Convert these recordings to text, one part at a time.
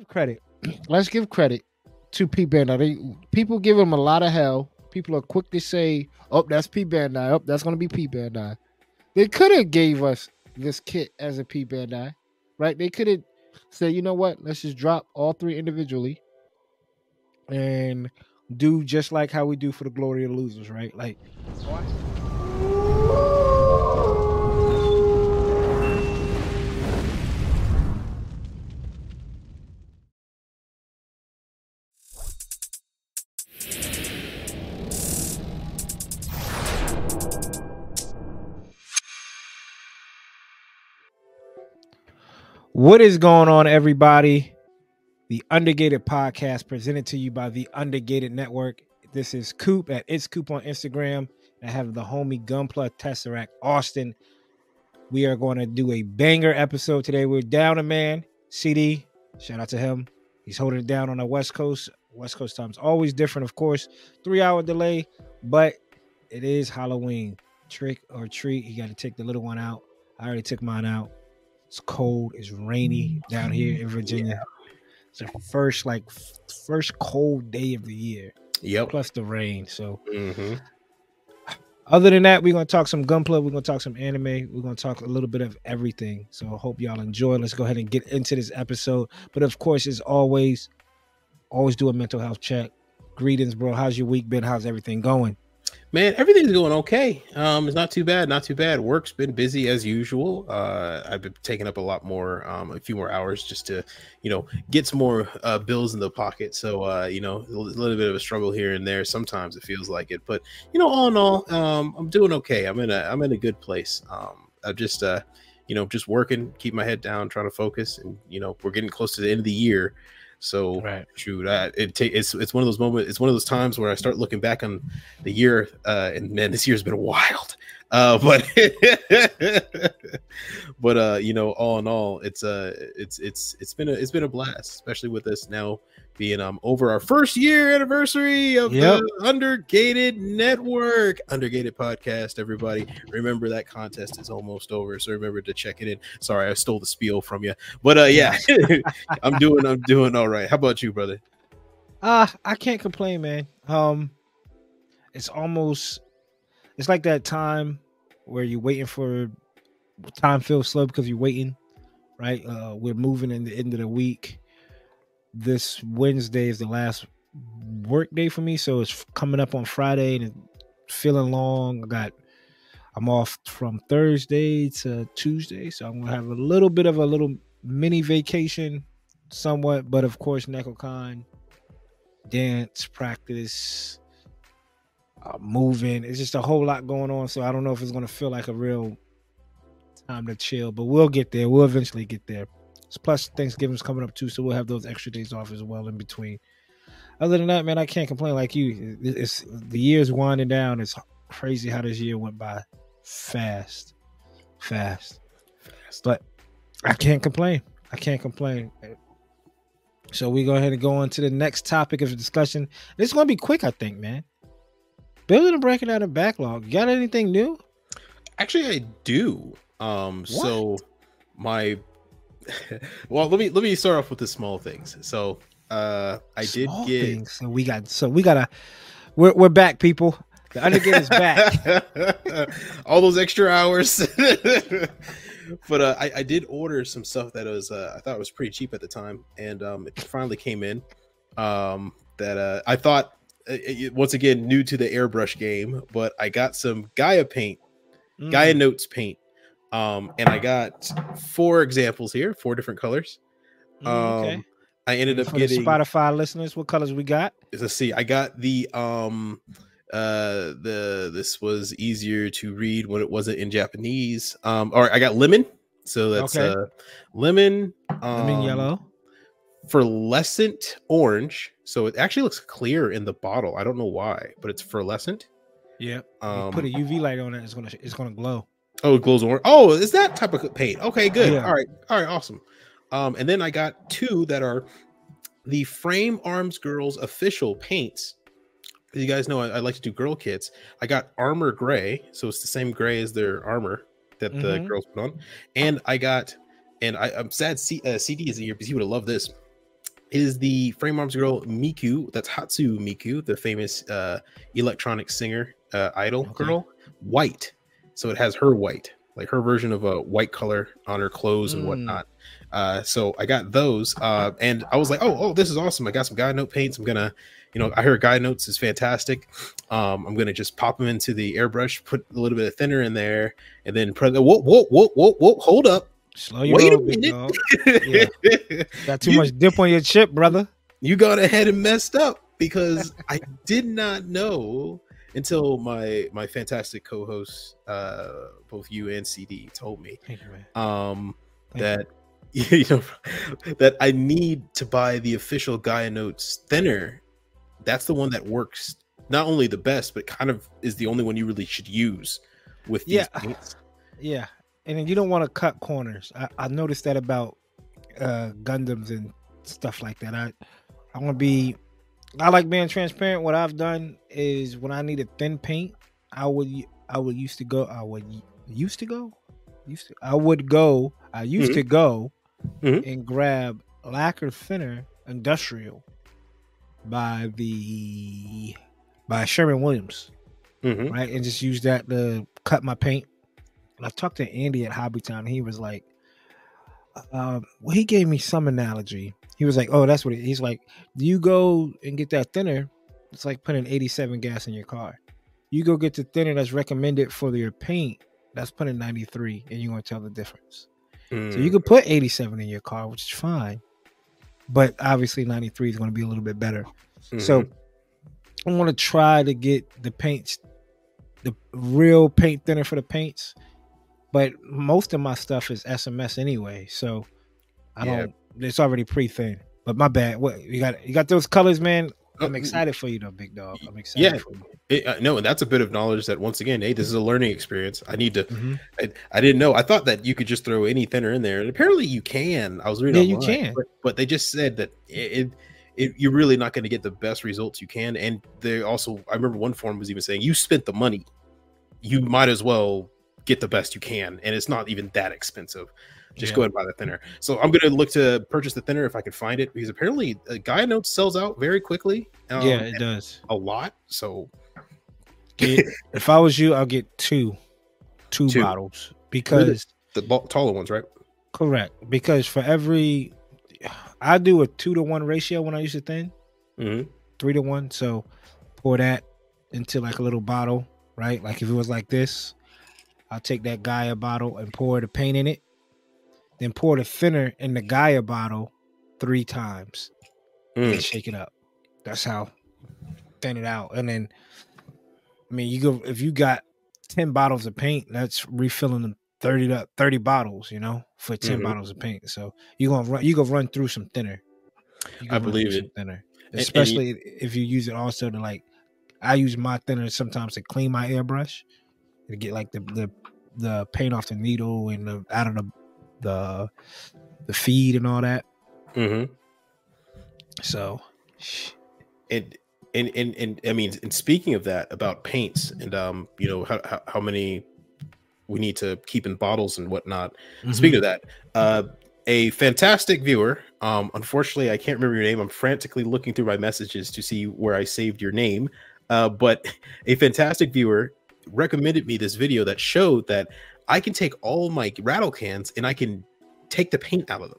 give credit. Let's give credit to P Bandai. people give him a lot of hell. People are quick to say, "Oh, that's P Bandai. Oh, that's gonna be P Bandai." They could have gave us this kit as a P Bandai, right? They could have said, "You know what? Let's just drop all three individually and do just like how we do for the Glory of Losers, right? Like." What is going on, everybody? The Undergated Podcast presented to you by the Undergated Network. This is Coop at It's Coop on Instagram. I have the homie Gunpla Tesseract Austen. We are going to do a banger episode today. We're down a man, CD. Shout out to him. He's holding it down on the West Coast. West Coast time's always different, of course. Three hour delay, but it is Halloween. Trick or treat. You got to take the little one out. I already took mine out. It's cold. It's rainy down here in Virginia. It's the first like first cold day of the year. Yep. Plus the rain. So Mm-hmm. other than that, we're gonna talk some Gunpla. We're gonna talk some anime. We're gonna talk a little bit of everything. So I hope y'all enjoy. Let's go ahead and get into this episode. But of course, as always, always do a mental health check. Greetings, bro. How's your week been? How's everything going? Man, everything's going okay. Um, it's not too bad, not too bad. Work's been busy as usual. Uh, I've been taking up a lot more, um, a few more hours just to, you know, get some more uh, bills in the pocket. So, uh, you know, a little bit of a struggle here and there. Sometimes it feels like it, but you know, all in all, um, I'm doing okay. I'm in a, I'm in a good place. Um, I'm just, uh, you know, just working, keep my head down, trying to focus, and you know, we're getting close to the end of the year. So Right. shoot, I, it ta- it's it's one of those moments. It's one of those times where I start looking back on the year, uh, and man, this year's been wild. Uh, but but uh, you know, all in all, it's uh, it's it's it's been a it's been a blast, especially with us now being um over our first year anniversary of Yep. the Undergated Network, Undergated Podcast. Everybody, remember that contest is almost over, so remember to check it in. Sorry, I stole the spiel from you, but uh, yeah, I'm doing I'm doing all right. How about you, brother? Uh, I can't complain, man. Um, it's almost it's like that time where you're waiting for time feels slow because you're waiting, right? Uh, we're moving in the end of the week. This Wednesday is the last work day for me, so it's coming up on Friday and feeling long. I got I'm off from Thursday to Tuesday, so I'm gonna have a little bit of a little mini vacation, somewhat. But of course, Nekocon dance practice uh, moving it's just a whole lot going on so i don't know if it's to feel like a real time to chill but we'll get there we'll eventually get there plus thanksgiving's coming up too so we'll have those extra days off as well in between other than that man i can't complain like you it's the year's winding down it's crazy how this year went by fast fast fast. but i can't complain i can't complain so we go ahead and go on to the next topic of discussion. It's going to be quick, I think, man. Building and breaking out a backlog. You got anything new? Actually, I do. Um, so my well, let me let me start off with the small things. So, uh, I did get things. So we got. So we got to. We're we're back, people. The Undergate is back. all those extra hours. but uh, I, I did order some stuff that was uh, I thought was pretty cheap at the time, and um, it finally came in. Um, that uh, I thought uh, it- once again new to the airbrush game, but I got some Gaia paint Mm. Gaia Notes paint. Um, and I got four examples here, four different colors. Mm, Um, okay. I ended up getting. Spotify listeners, what colors we got? Let's see. I got the um, uh, the this was easier to read when it wasn't in Japanese. Um, or I got lemon. So that's Okay. uh, lemon. Um, mean yellow. Fluorescent orange. So it actually looks clear in the bottle. I don't know why, but it's fluorescent. You Um, put a UV light on it. It's gonna it's gonna glow. Oh, it glows orange. Oh, is that type of paint? Okay, good. Yeah. All right, all right, awesome. Um, and then I got two that are the Frame Arms Girls official paints. You guys know I, I like to do girl kits. I got Armor Gray, so it's the same gray as their armor that the Mhm. girls put on. And I got, and I, I'm sad C, uh, CD is here because he would have loved this. is the Frame Arms girl Miku. That's Hatsu Miku, the famous uh, electronic singer uh, idol Okay. girl. White, so it has her white, like her version of a white color on her clothes and Mm. whatnot. Uh, so I got those, uh, and I was like, oh, oh, this is awesome. I got some Gaia Note paints. I'm gonna, you know, I heard Gaia Notes is fantastic. Um, I'm gonna just pop them into the airbrush, put a little bit of thinner in there, and then pre- whoa, whoa, whoa, whoa, whoa, hold up. Slow your Wait a roll, minute. dog. Got too You- much dip on your chip, brother. you got ahead and messed up because I did not know until my my fantastic co-hosts, uh, both you and CD, told me you, um, that you know that I need to buy the official Gaia Notes thinner. That's the one that works not only the best, but kind of is the only one you really should use with these Yeah. paints. Yeah, and then you don't want to cut corners. I, I noticed that about uh Gundams and stuff like that. I I want to be. I like being transparent. What I've done is when I need a thin paint, I would I would used to go. I would used to go. Used to. I would go. I used Mhm. to go Mhm. and grab lacquer thinner industrial by the by Sherman Williams Mhm. right? And just use that to cut my paint. And I talked to Andy at Hobbytown. And he was like, um, well, he gave me some analogy. He was like, oh, that's what it, he's like. You go and get that thinner. It's like putting 87 gas in your car. You go get the thinner that's recommended for your paint. That's putting 93, and you're gonna tell the difference. So Mm. you could put 87 in your car, which is fine, but obviously 93 is going to be a little bit better. So Mhm. I want to try to get the paints, the real paint thinner for the paints. But most of my stuff is SMS anyway, so I Yeah. don't. It's already pre thin. But my bad. What you got? You got those colors, man. I'm Uh, excited for you, though, big dog. I'm excited yeah. for you. It, uh, no, and that's a bit of knowledge that once again, hey, this is a learning experience. I need to. Mhm. I, I didn't know. I thought that you could just throw any thinner in there, and apparently you can. I was reading. Yeah, you can. but, but they just said that it, it, it you're really not going to get the best results you can. And they also, I remember one forum was even saying, you spent the money, you might as well get the best you can, and it's not even that expensive. Just Yeah. go ahead and buy the thinner. So I'm going to look to purchase the thinner if I can find it because apparently uh, Gaia Notes sells out very quickly. um, yeah, it does. a lot. So Get- if I was you, I'll get two, two, Two. bottles because the lo- taller ones, right? correct. Because for every, I do a two to one ratio when I use a thin. Mm-hmm. three to one. So pour that into like a little bottle, right? Like if it was like this, I'll take that Gaia bottle and pour the paint in it, then pour the thinner in the Gaia bottle three times Mm. and shake it up. That's how thin it out. And then, I mean, you go if you got ten bottles of paint, that's refilling them thirty to thirty bottles, you know, for 10 Mhm. bottles of paint. So you're gonna run, you go run through some thinner. I believe it. Thinner and you- especially if you use it also to like i use my thinner sometimes to clean my airbrush to get like the the, the paint off the needle and the, out of the the the feed and all that Mm-hmm. so and and and and I mean, and speaking of that, about paints and um, you know how how, how many we need to keep in bottles and whatnot. Mm-hmm. Speaking of that, uh, a fantastic viewer. Um, unfortunately, I can't remember your name. I'm frantically looking through my messages to see where I saved your name. Uh, but a fantastic viewer recommended me this video that showed that I can take all my rattle cans and I can take the paint out of them.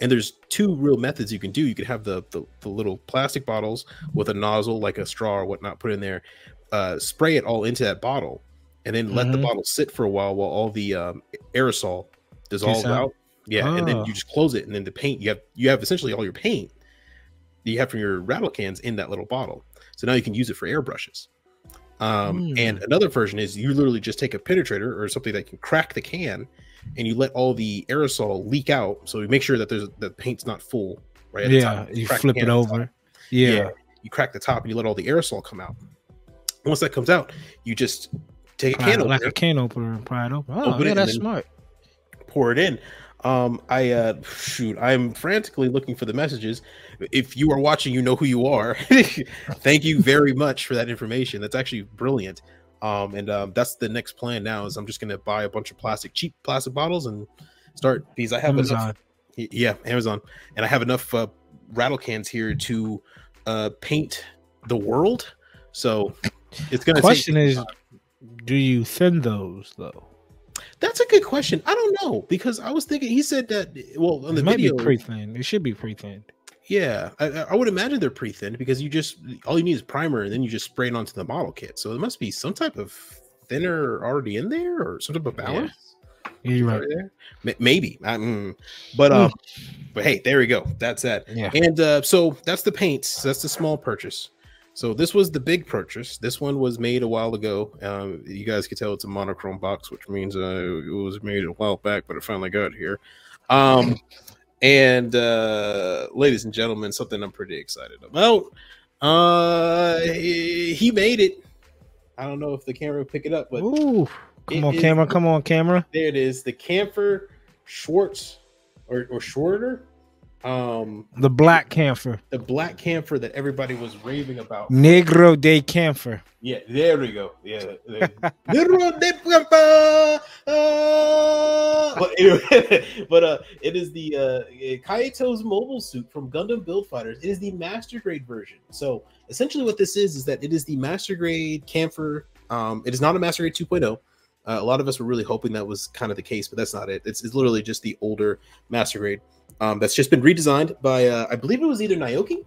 And there's two real methods you can do. You can have the, the the little plastic bottles with a nozzle like a straw or whatnot put in there, uh, spray it all into that bottle, and then let the Mhm. bottle sit for a while while all the um, aerosol dissolves out. Yeah, and then Oh. you just close it, and then the paint you have you have essentially all your paint that you have from your rattle cans in that little bottle. So now you can use it for airbrushes. Um, And Hmm. another version is you literally just take a penetrator or something that can crack the can, and you let all the aerosol leak out. So you make sure that there's the paint's not full. Right. at the yeah you Crack flip it at the top. over yeah, You crack the top and you let all the aerosol come out. Once that comes out, you just take a Pry can like opener, a can opener and pry it open oh Open yeah that's smart pour it in. Um, I uh shoot, I'm frantically looking for the messages. If you are watching, you know who you are. Thank you very much for that information. That's actually brilliant. Um, and um, that's the next plan now is I'm just gonna buy a bunch of plastic, cheap plastic bottles and start these. I have enough Amazon. Y- Yeah, Amazon, and I have enough uh, rattle cans here to uh, paint the world. So it's gonna. Question is, do you thin those though? That's a good question. I don't know because I was thinking he said that. Well, on the it might video, be pre thin. It should be pre thinned. yeah, I, I would imagine they're pre thinned because you just all you need is primer and then you just spray it onto the model kit. So it must be some type of thinner already in there or some type of balance. You're right. There, maybe. I- mm. But um, but hey, there we go. That's that. Yeah. And uh, so that's the paints. That's the small purchase. So this was the big purchase. This one was made a while ago. Um, you guys can tell it's a monochrome box, which means uh, it was made a while back, but it finally got here. Um, and uh, ladies and gentlemen, something I'm pretty excited about. Uh, he he made it. I don't know if the camera will pick it up, but Ooh, come on, is- camera! Come on, camera! there it is. The Kampfer Schwartz or or. Um, The black Kampfer, the black Kampfer that everybody was raving about. Negro de Kampfer. Yeah, there we go. Yeah. Negro de Kampfer. Uh, but anyway, but uh, it is the uh, Kaito's mobile suit from Gundam Build Fighters. It is the master grade version. So essentially, what this is is that it is the master grade Kampfer. Um, it is not a master grade 2.0. Uh, a lot of us were really hoping that was kind of the case, but that's not it. It's, it's literally just the older master grade um, that's just been redesigned by, uh, I believe it was either Naoki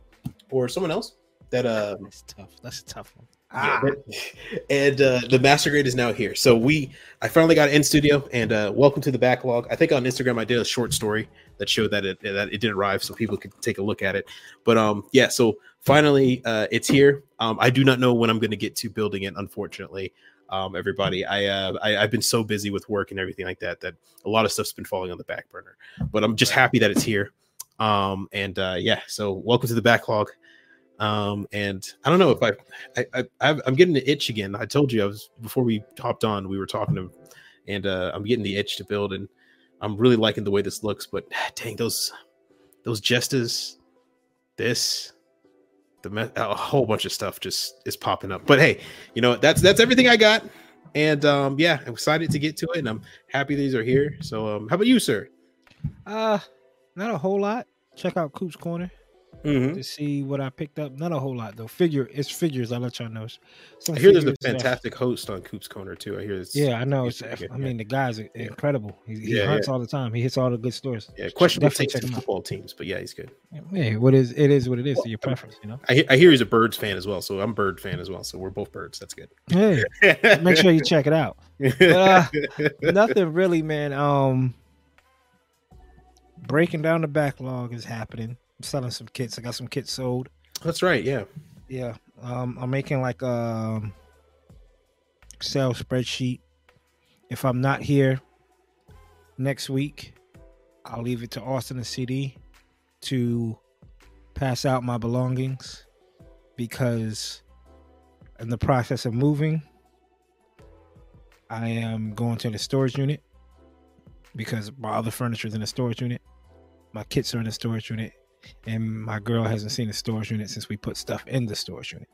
or someone else. That uh, That's tough. That's a tough one. yeah, but- and uh, the master grade is now here. So we, I finally got in studio, and uh, welcome to the backlog. I think on Instagram I did a short story that showed that it that it did arrive, so people could take a look at it. But um, yeah, so finally uh, it's here. Um, I do not know when I'm going to get to building it, unfortunately. Um, everybody, I, uh, I I've been so busy with work and everything like that that a lot of stuff's been falling on the back burner. But I'm just happy that it's here. Um, and uh, yeah, so welcome to the backlog. Um, and I don't know if I I, I I'm getting the itch again. I told you I was before we hopped on. We were talking to, and uh, I'm getting the itch to build, and I'm really liking the way this looks. But dang, those those jesters, this, the me- a whole bunch of stuff just is popping up. But hey, you know that's that's everything I got, and um, yeah, I'm excited to get to it, and I'm happy these are here. So um, how about you, sir? Uh, not a whole lot. Check out Coop's Corner Mm-hmm. to see what I picked up. Not a whole lot though. Figure it's figures. I'll let y'all know. Some I hear there's a figures that- fantastic host on Coop's Corner too. I hear this. Yeah, I know. It's, I yeah. mean, the guy's Yeah. incredible. He, he Yeah, hunts all the time. He hits all the good stores. yeah, questionable taste check in out. football teams, but yeah, he's good. Yeah, what is it is what it is. Well, to your preference, you know. I, I hear he's a Birds fan as well, so I'm Bird fan as well. So we're both Birds. That's good. Hey, make sure you check it out. uh, Nothing really, man. Um, breaking down the backlog is happening. I'm selling some kits. I got some kits sold. That's right. Yeah. Yeah. Um, I'm making like a um, Excel spreadsheet. If I'm not here next week, I'll leave it to Austen and CD to pass out my belongings because in the process of moving, I am going to the storage unit because my other furniture is in the storage unit. My kits are in the storage unit, and my girl hasn't seen the storage unit since we put stuff in the storage unit.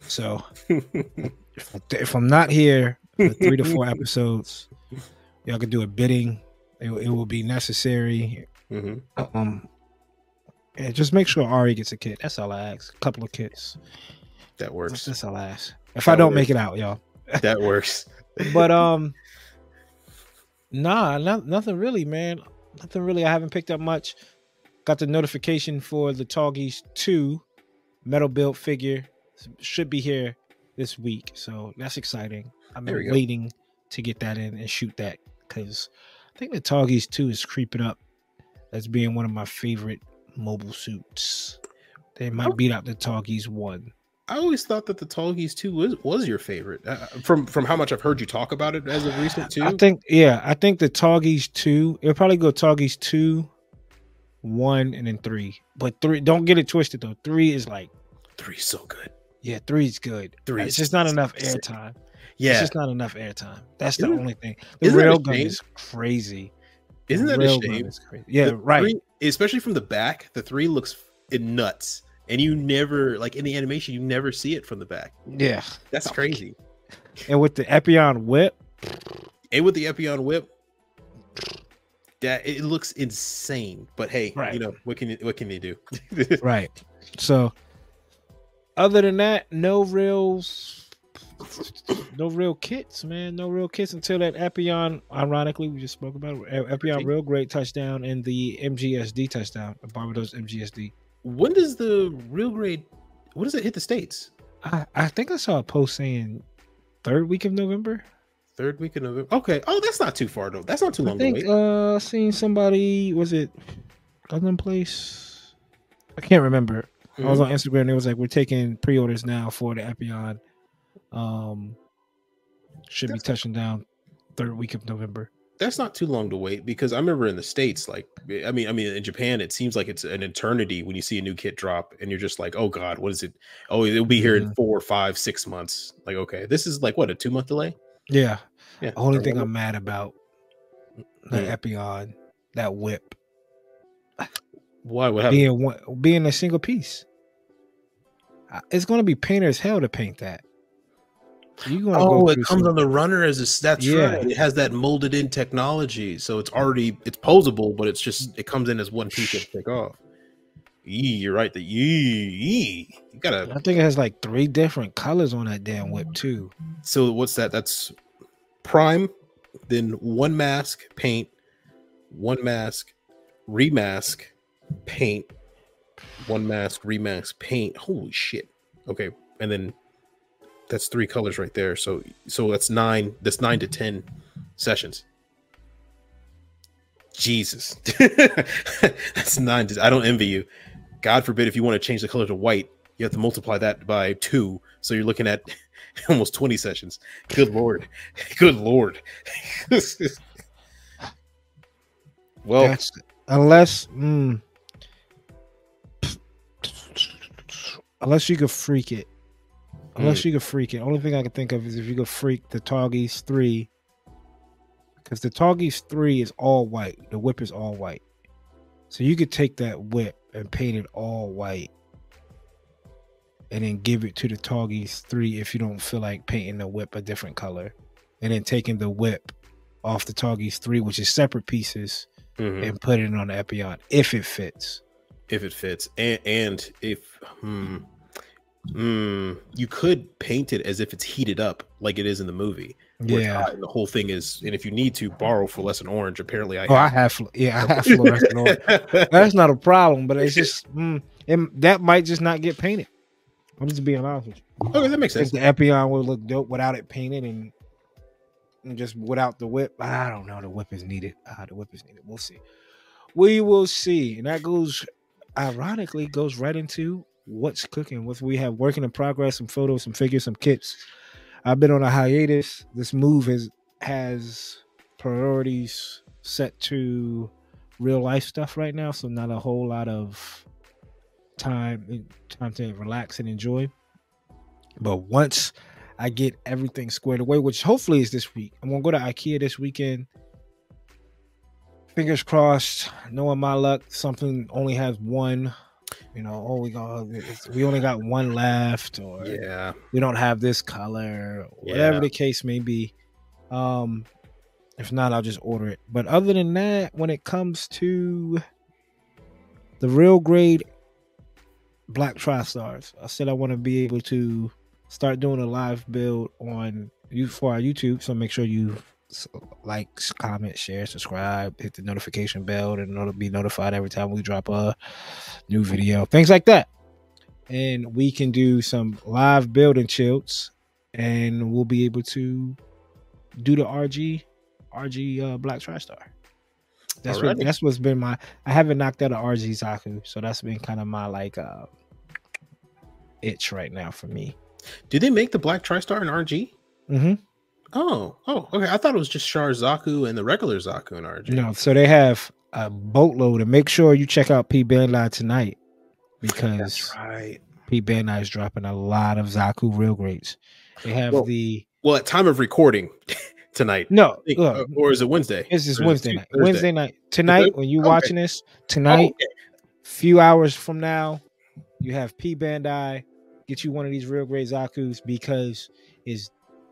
So if, if I'm not here for three to four episodes, y'all can do a bidding. It, it will be necessary. hmm Um, and just make sure Ari gets a kit. That's all I ask. A couple of kits. That works. that's all I ask. If I don't make it out, y'all. that works. But um, nah, not, nothing really, man. Nothing really. I haven't picked up much. Got the notification for the Tallgeese two metal built figure should be here this week, so that's exciting. I'm we go. waiting to get that in and shoot that because I think the Tallgeese two is creeping up as being one of my favorite mobile suits. They might Oh. beat out the Tallgeese one. I always thought that the Tallgeese 2 was was your favorite. Uh, from from how much I've heard you talk about it as of recent too. I think yeah, I think the Tallgeese two. It'll probably go Tallgeese two, one, and then three. But three, don't get it twisted though. Three is like Three's so good. yeah, three's good. Three it's just not enough airtime. Yeah, It's just not enough airtime. That's the Isn't- only thing. The isn't that a railgun is crazy. Isn't that a shame? is crazy. Yeah, The right. three- especially from the back, the three looks f- nuts. And you never like in the animation, you never see it from the back. Yeah, That's Oh, crazy. and with the Epyon whip, And with the Epyon whip, that it looks insane. But hey, Right. you know what can you what can you do? Right. So, other than that, no real, no real kits, man. No real kits until that Epyon. Ironically, we just spoke about it. Epyon real great touchdown and the MGSD touchdown, Barbatos MGSD. when does the real grade? When does it hit the states? I, I think I saw a post saying third week of November. Third week of November. Okay. Oh, that's not too far though. That's not too I long to think wait. uh seen somebody was it Gunman Place? I can't remember. I was Mhm. on Instagram. and It was like we're taking pre-orders now for the Epyon. Um, should be That's- touching down third week of November. that's not too long to wait because I remember in the states, like I mean, I mean in Japan, it seems like it's an eternity when you see a new kit drop, and you're just like, oh god, what is it? Oh, it'll be here in Mhm. four, five, six months. Like, okay, this is like what a two month delay. Yeah. Yeah. The only thing I'm mad about the Mm. Epyon, that whip why? What happened? being one, being a single piece. It's going to be painter as hell to paint that. You to Oh, go it comes some- on the runner as a that's Yeah. right. It has that molded in technology, so it's already it's posable, but it's just it comes in as one piece to take off. Yee, you're right. The yee, yee. You gotta. I think it has like three different colors on that damn whip too. So what's that? That's prime, then one mask paint, one mask remask paint, one mask remask paint. Holy shit! Okay, and then that's three colors right there. So so that's nine. That's nine to ten sessions. Jesus, that's nine. To, I don't envy you. God forbid if you want to change the color to white, you have to multiply that by two. So you're looking at almost 20 sessions. Good lord. Good lord. well, That's unless mm, unless you could freak it. Unless you could freak it. Only thing I can think of is if you could freak the Tallgeese three. Because the Tallgeese three is all white. The whip is all white. So you could take that whip and paint it all white. And then give it to the Tallgeese three if you don't feel like painting the whip a different color. And then taking the whip off the Tallgeese three, which is separate pieces, mhm, and put it on the Epyon if it fits. if it fits, and, and if hmm, hmm, you could paint it as if it's heated up like it is in the movie. Yeah. and the whole thing is, and if you need to borrow fluorescent orange, apparently I Oh, I have, yeah, I have fluorescent orange. That's not a problem, but it's just mm, it, that might just not get painted. I'm just being honest with you. okay, that makes sense. the Epyon would look dope without it painted and, and just without the whip, I don't know. The whip is needed. Ah, the whip is needed. We'll see. We will see, and that goes, ironically, goes right into what's cooking. What we have working in progress, some photos, some figures, some kits. I've been on a hiatus. This move has has priorities set to real life stuff right now, so not a whole lot of time eh, time to relax and enjoy. But once I get everything squared away, which hopefully is this week, I'm gonna go to IKEA this weekend. Fingers crossed. Knowing my luck, something only has one. You know, oh, we got we only got one left, or Yeah, we don't have this color, whatever Yeah. the case may be. Um, if not, I'll just order it. But other than that, when it comes to the real grade Black TriStars, I said I want to be able to start doing a live build on you for our YouTube. So make sure you s- like, comment, share, subscribe, hit the notification bell, and it'll be notified every time we drop a new video. Things like that and we can do some live building chills and we'll be able to do the RG RG uh, Black TriStar. That's what that's what's been my I haven't knocked out a RG Zaku, so that's been kind of my like uh itch right now for me. do they make the Black TriStar in RG? Mm-hmm. Oh, oh, okay. I thought it was just Char Zaku and the regular Zaku in RG. No, so they have a boatload, and make sure you check out P Bandai tonight because that's right. P Bandai is dropping a lot of Zaku real greats. They have Well, the Well, at time of recording tonight, no, think, look, uh, or is it Wednesday? This is it Wednesday night. Thursday? Wednesday night. Tonight, when you Okay. watching this, Oh, tonight, okay. few hours from now, you have P Bandai get you one of these real great Zaku's because it's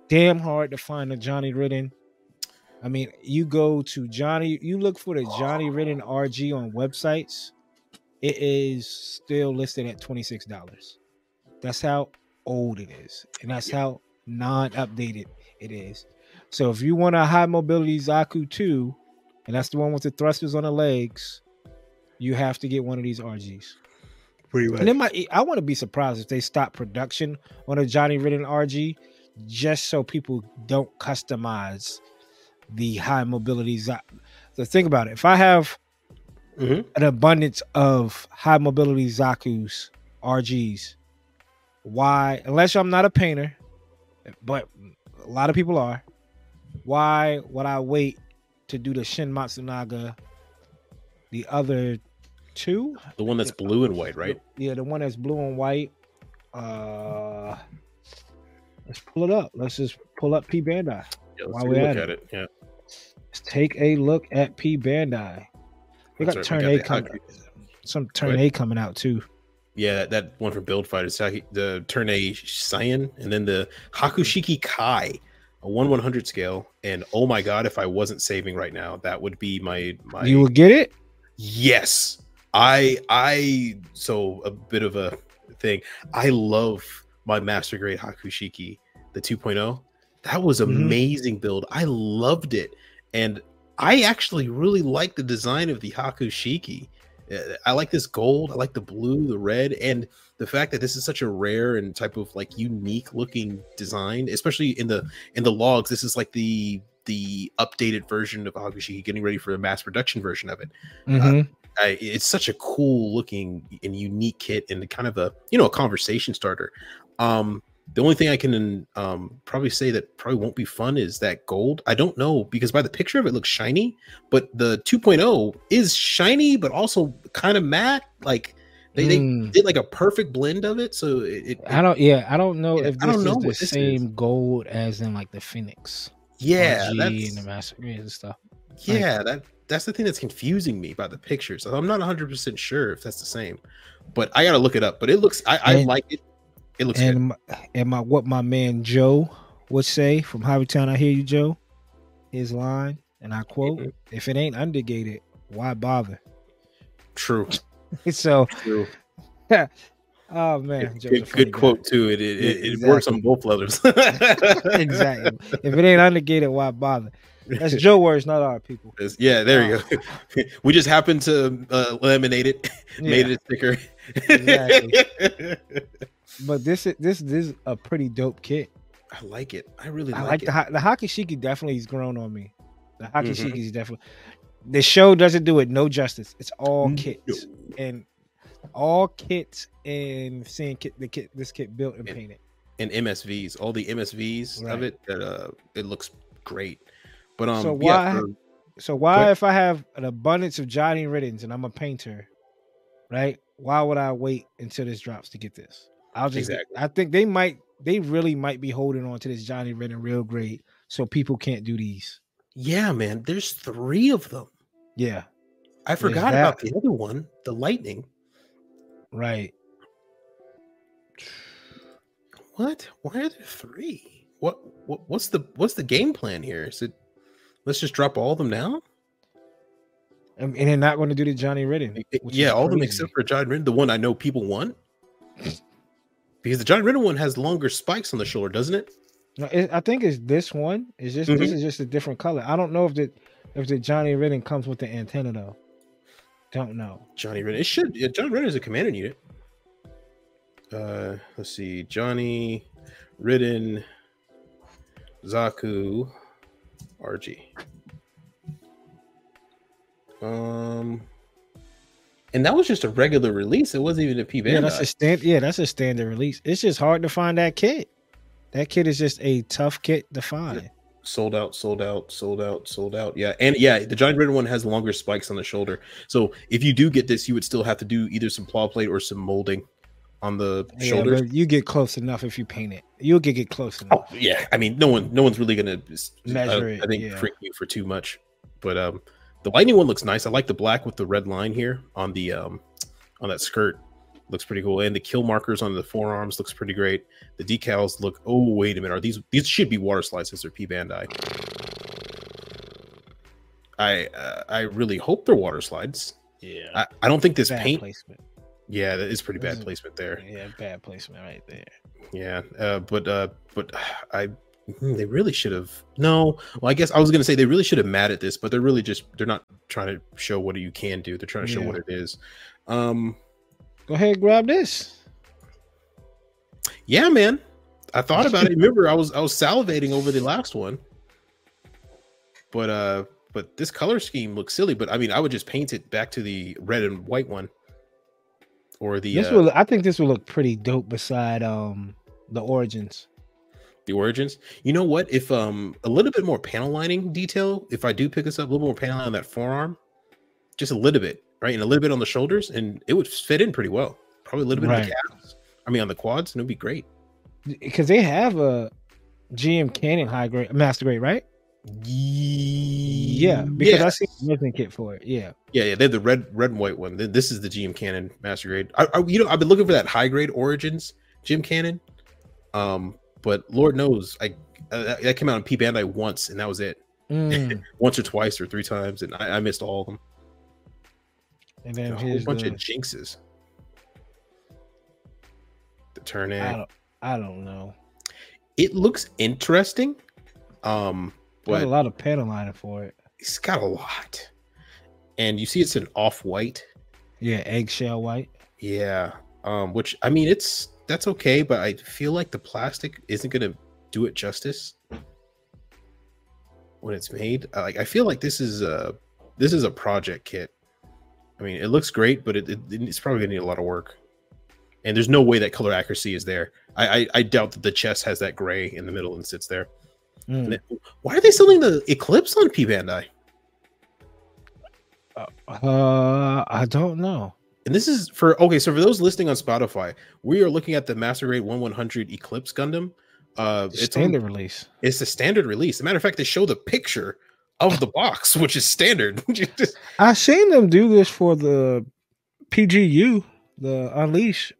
damn hard to find a Johnny Ridden I mean, you go to Johnny, you look for the Johnny Ridden RG on websites, it is still listed at $26. That's how old it is. And that's how non-updated it is. So if you want a high mobility Zaku 2, and that's the one with the thrusters on the legs, you have to get one of these RGs. Pretty much. And it might I want to be surprised if they stop production on a Johnny Ridden RG just so people don't customize the high mobility Zaku. So think about it. If I have Mhm. an abundance of high mobility Zaku's RGs, why, unless I'm not a painter, but a lot of people are, why would I wait to do the Shin Matsunaga, the other two? The one that's blue and white, right? Yeah, the one that's blue and white. Uh let's pull it up. Let's just pull up P Bandai. Yeah, let's While take a we're look at at it. it. Yeah. Let's take a look at P Bandai. They got right, Turn we A got the coming. Some Turn. A coming out too. Yeah, that, that one for Build Fighters, the Turn A Cyan, and then the Hakushiki Kai, a one one hundred scale. And oh my god, if I wasn't saving right now, that would be my my. You will get it. yes, I I so a bit of a thing. I love my Master Grade Hakushiki, the 2.0. That was Mhm. amazing build. I loved it, and I actually really like the design of the Hakushiki. Uh, I like this gold. I like the blue, the red, and the fact that this is such a rare and type of like unique looking design, especially in the in the logs. This is like the the updated version of Hakushiki, getting ready for a mass production version of it. Mhm. I, it's such a cool looking and unique kit and kind of a you know a conversation starter. Um, the only thing I can um, probably say that probably won't be fun is that gold. I don't know because by the picture of it looks shiny, but the 2.0 is shiny but also kind of matte. Like they, Mm. they did like a perfect blend of it. So it, it I don't. Yeah, I don't know Yeah, if I this don't know is the same gold as in like the Phoenix. yeah, RG that's, and the Master and stuff. yeah that that's the thing that's confusing me about the pictures i'm not 100% sure if that's the same but i gotta look it up but it looks i, I like it it looks good. And my, and my what my man Joe would say from Hobbytown, I hear you, Joe. His line, and I quote: Mhm. "If it ain't Undergated, why bother?" true so, true oh man, good, Joe's good, good quote too it it, it, it works on both leathers exactly. If it ain't Undergated, why bother? That's Joe words, not our people. Yeah there you go we just happened to uh, laminate it made it a sticker Exactly. But this is this this is a pretty dope kit. i like it i really I like, like it the the Hakushiki definitely has grown on me. The hockey Mhm. shiki is definitely the show doesn't do it no justice. It's all No. kits and all kits and seeing kit the kit this kit built and And- painted. and msvs all the msvs Right. of it that uh it looks great but um So yeah, why- for- So why Quick. if I have an abundance of Johnny Riddens and I'm a painter, right? Why would I wait until this drops to get this? I'll just Exactly. I think they might they really might be holding on to this Johnny Ridden real great so people can't do these. yeah man there's three of them Yeah, I forgot about the other one, the lightning. right. What? Why are there three? What? What? What's the What's the game plan here? Is it? Let's just drop all of them now. And, and they're not going to do the Johnny Ridden. yeah, all of them except for Johnny Ridden, the one I know people want. Because the Johnny Ridden one has longer spikes on the shoulder, doesn't it? No, it, I think it's this one. It's just this Mhm. is just a different color. I don't know if the if the Johnny Ridden comes with the antenna though. Don't know. Johnny Ridden. It should. Yeah, John Ridden is a commander unit. Uh, let's see. Johnny Ridden, Zaku, RG. Um, and that was just a regular release. It wasn't even a P Yeah, that's a stand. Yeah, that's a standard release. It's just hard to find that kit. That kit is just a tough kit to find. sold out, sold out, sold out, sold out. Yeah, and yeah, the giant red one has longer spikes on the shoulder. So if you do get this, you would still have to do either some claw plate or some molding on the Yeah, shoulders. you get close enough if you paint it. You'll get get close enough. Oh yeah, I mean, no one, no one's really gonna Measure I, it, I think yeah. freak you for too much. But um, the lightning one looks nice. I like the black with the red line here on the um on that skirt. Looks pretty cool, and the kill markers on the forearms looks pretty great. The decals look. Oh wait a minute, are these these should be water slices or P Bandai? I uh, I really hope they're water slides. Yeah. I, I don't think this bad paint. placement. Yeah, that is pretty bad placement there. Yeah, bad placement right there. Yeah, uh, but uh, but I hmm, they really should have. No, well, I guess I was gonna say they really should have mad at this, but they're really just they're not trying to show what you can do. They're trying to show Yeah. what it is. Um, Go ahead, grab this. yeah, man. I thought about it. Remember, I was I was salivating over the last one, but uh, but this color scheme looks silly. But I mean, I would just paint it back to the red and white one, or the This uh, will. I think this will look pretty dope beside um the origins. the origins. You know what? If um a little bit more panel lining detail, if I do pick this up, a little more panel on that forearm, just a little bit, right, and a little bit on the shoulders, and it would fit in pretty well. Probably a little bit on the calves. I mean, on the quads, and it'd be great. Because they have a GM Cannon high grade master grade, right? Yeah, because I see resin kit for it. Yeah. yeah, yeah. They have the red, red and white one. This is the GM Cannon Master Grade. I, I, you know, I've been looking for that high grade Origins GM Cannon, um, but Lord knows, I uh, that- came out in P Bandai once, and that was it. Mm. Once or twice or three times, and I, I missed all of them. and then a whole bunch the, of jinxes. The turn I don't, I don't know. It looks interesting. Um, but a lot of panel lining for it. it's got a lot. And you see it's an off-white. Yeah, eggshell white. Yeah. Um, which I mean it's that's okay, but I feel like the plastic isn't gonna do it justice when it's made. Uh, Like I feel like this is a this is a project kit. I mean, it looks great, but it, it it's probably gonna need a lot of work. And there's no way that color accuracy is there. I I, I doubt that the chest has that gray in the middle and sits there. Mm. It- why are they selling the Eclipse on P Bandai? Uh, I don't know. And this is for okay. So for those listening on Spotify, we are looking at the Master Grade One One Hundred Eclipse Gundam. Uh, it's on- Standard release. it's the standard release. As a matter of fact, they show the picture of the box, which is standard. Just- I seen them do this for the PGU, the Unleash.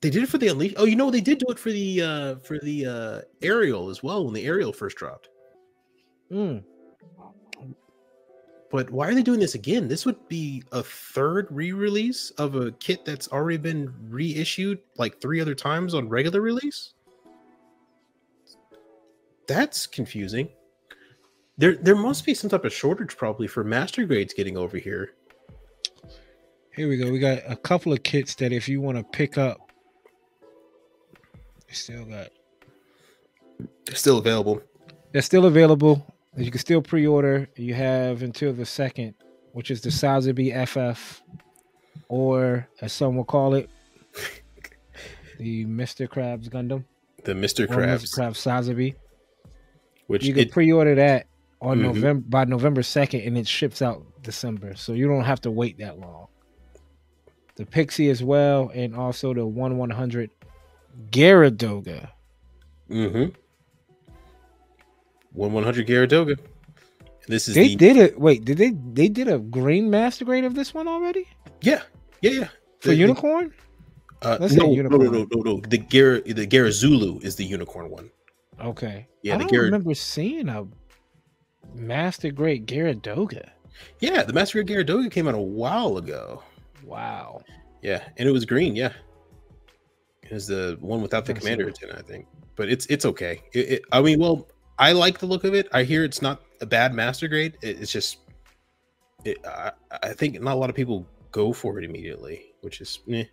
They did it for the Unleash. Oh, you know they did do it for the uh for the uh aerial as well when the aerial first dropped. Hmm. But why are they doing this again? This would be a third re-release of a kit that's already been reissued like three other times on regular release. That's confusing. There, there must be some type of shortage probably for master grades getting over here. Here we go. We got a couple of kits that if you want to pick up, still got. They're still available. They're still available. You can still pre-order. You have until the second, which is the Sazabi FF, or as some will call it, the Mister Krabs Gundam. The Mr. or Mr. Krabs, Krabs Sazabi. which You can it, pre-order that on Mhm. November by November second, and it ships out December, so you don't have to wait that long. The Pixie as well, and also the one one hundred Gyaradoga. mm-hmm. one one hundred Gyaradoga. This is They the did it. Wait, did they? They did a green master grade of this one already yeah yeah yeah for The- the- unicorn. Uh, Let's say no, no, no, no, no, no. The Gar the Geara Zulu is the unicorn one. Okay. Yeah, I the don't Gyara- remember seeing a master grade Gyaradoga. Yeah, the Master Grade Gyaradoga came out a while ago. Wow. Yeah, and it was green. Yeah, was the one without the commander antenna, I think. But it's it's okay. It, it, I mean, well, I like the look of it. I hear it's not a bad Master Grade. It, it's just, it, I, I think not a lot of people go for it immediately, which is eh.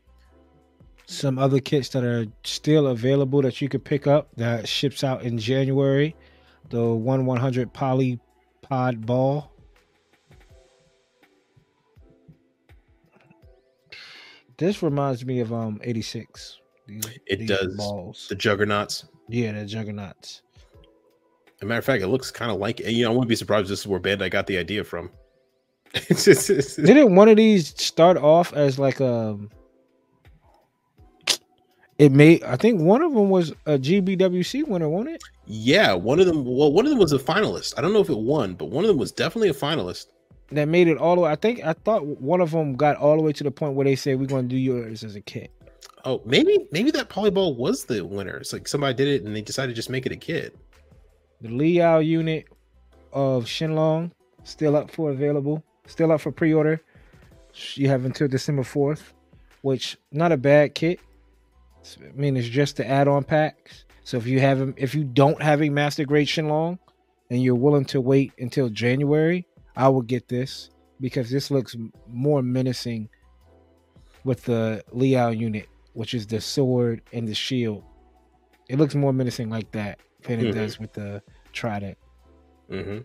Some other kits that are still available that you could pick up that ships out in January. The one one hundred polypod ball. This reminds me of um eighty six. It does. balls. the Juggernauts. yeah, the juggernauts. As a matter of fact, it looks kind of like you know. I wouldn't be surprised if this is where Bandai got the idea from. It's just- it's- Didn't one of these start off as like a? It made. I think one of them was a GBWC winner, wasn't it? Yeah, one of them. Well, one of them was a finalist. I don't know if it won, but one of them was definitely a finalist. That made it all the way. I think I thought one of them got all the way to the point where they said we're going to do yours as a kit. Oh, maybe maybe that polyball was the winner. It's like somebody did it and they decided to just make it a kid. The Liao unit of Shenlong still up for available, still up for pre-order. You have until December 4th, which not a bad kit. I mean, it's just the add-on packs. So if you have if you don't have a master grade Shenlong and you're willing to wait until January, I will get this because this looks more menacing with the Liao unit, which is the sword and the shield. It looks more menacing like that than it mm-hmm. does with the trident. Mm-hmm.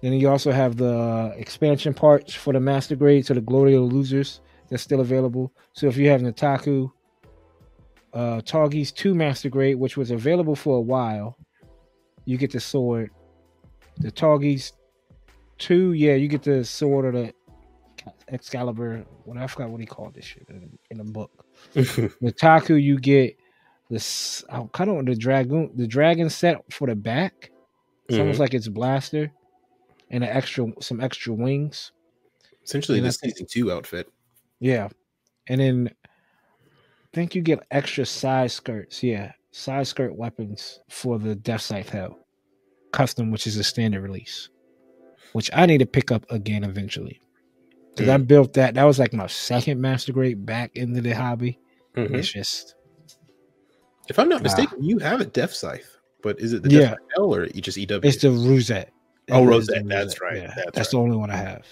Then you also have the expansion parts for the master grade, so the glory of the losers that's still available. So if you have Nataku, uh Tallgeese two master grade, which was available for a while, you get the sword. The Tallgeese two, yeah, you get the sword or the Excalibur. What I forgot what he called this shit in, in the book. The Taku, you get this. I kind of the dragoon, the dragon set for the back. It's mm-hmm. almost like it's blaster and an extra, some extra wings. Essentially, the season two outfit. Yeah, and then I think you get extra side skirts. Yeah, side skirt weapons for the Death Scythe Hell custom, which is a standard release, which I need to pick up again eventually because mm. I built that. That was like my second master grade back into the hobby. Mm-hmm. It's just, if I'm not mistaken, uh, you have a Death Scythe, but is it the yeah. Death Hell or you just EW? It's the Rosette. Oh, Rosette. That's right. Yeah, that's, that's right. the only one I have.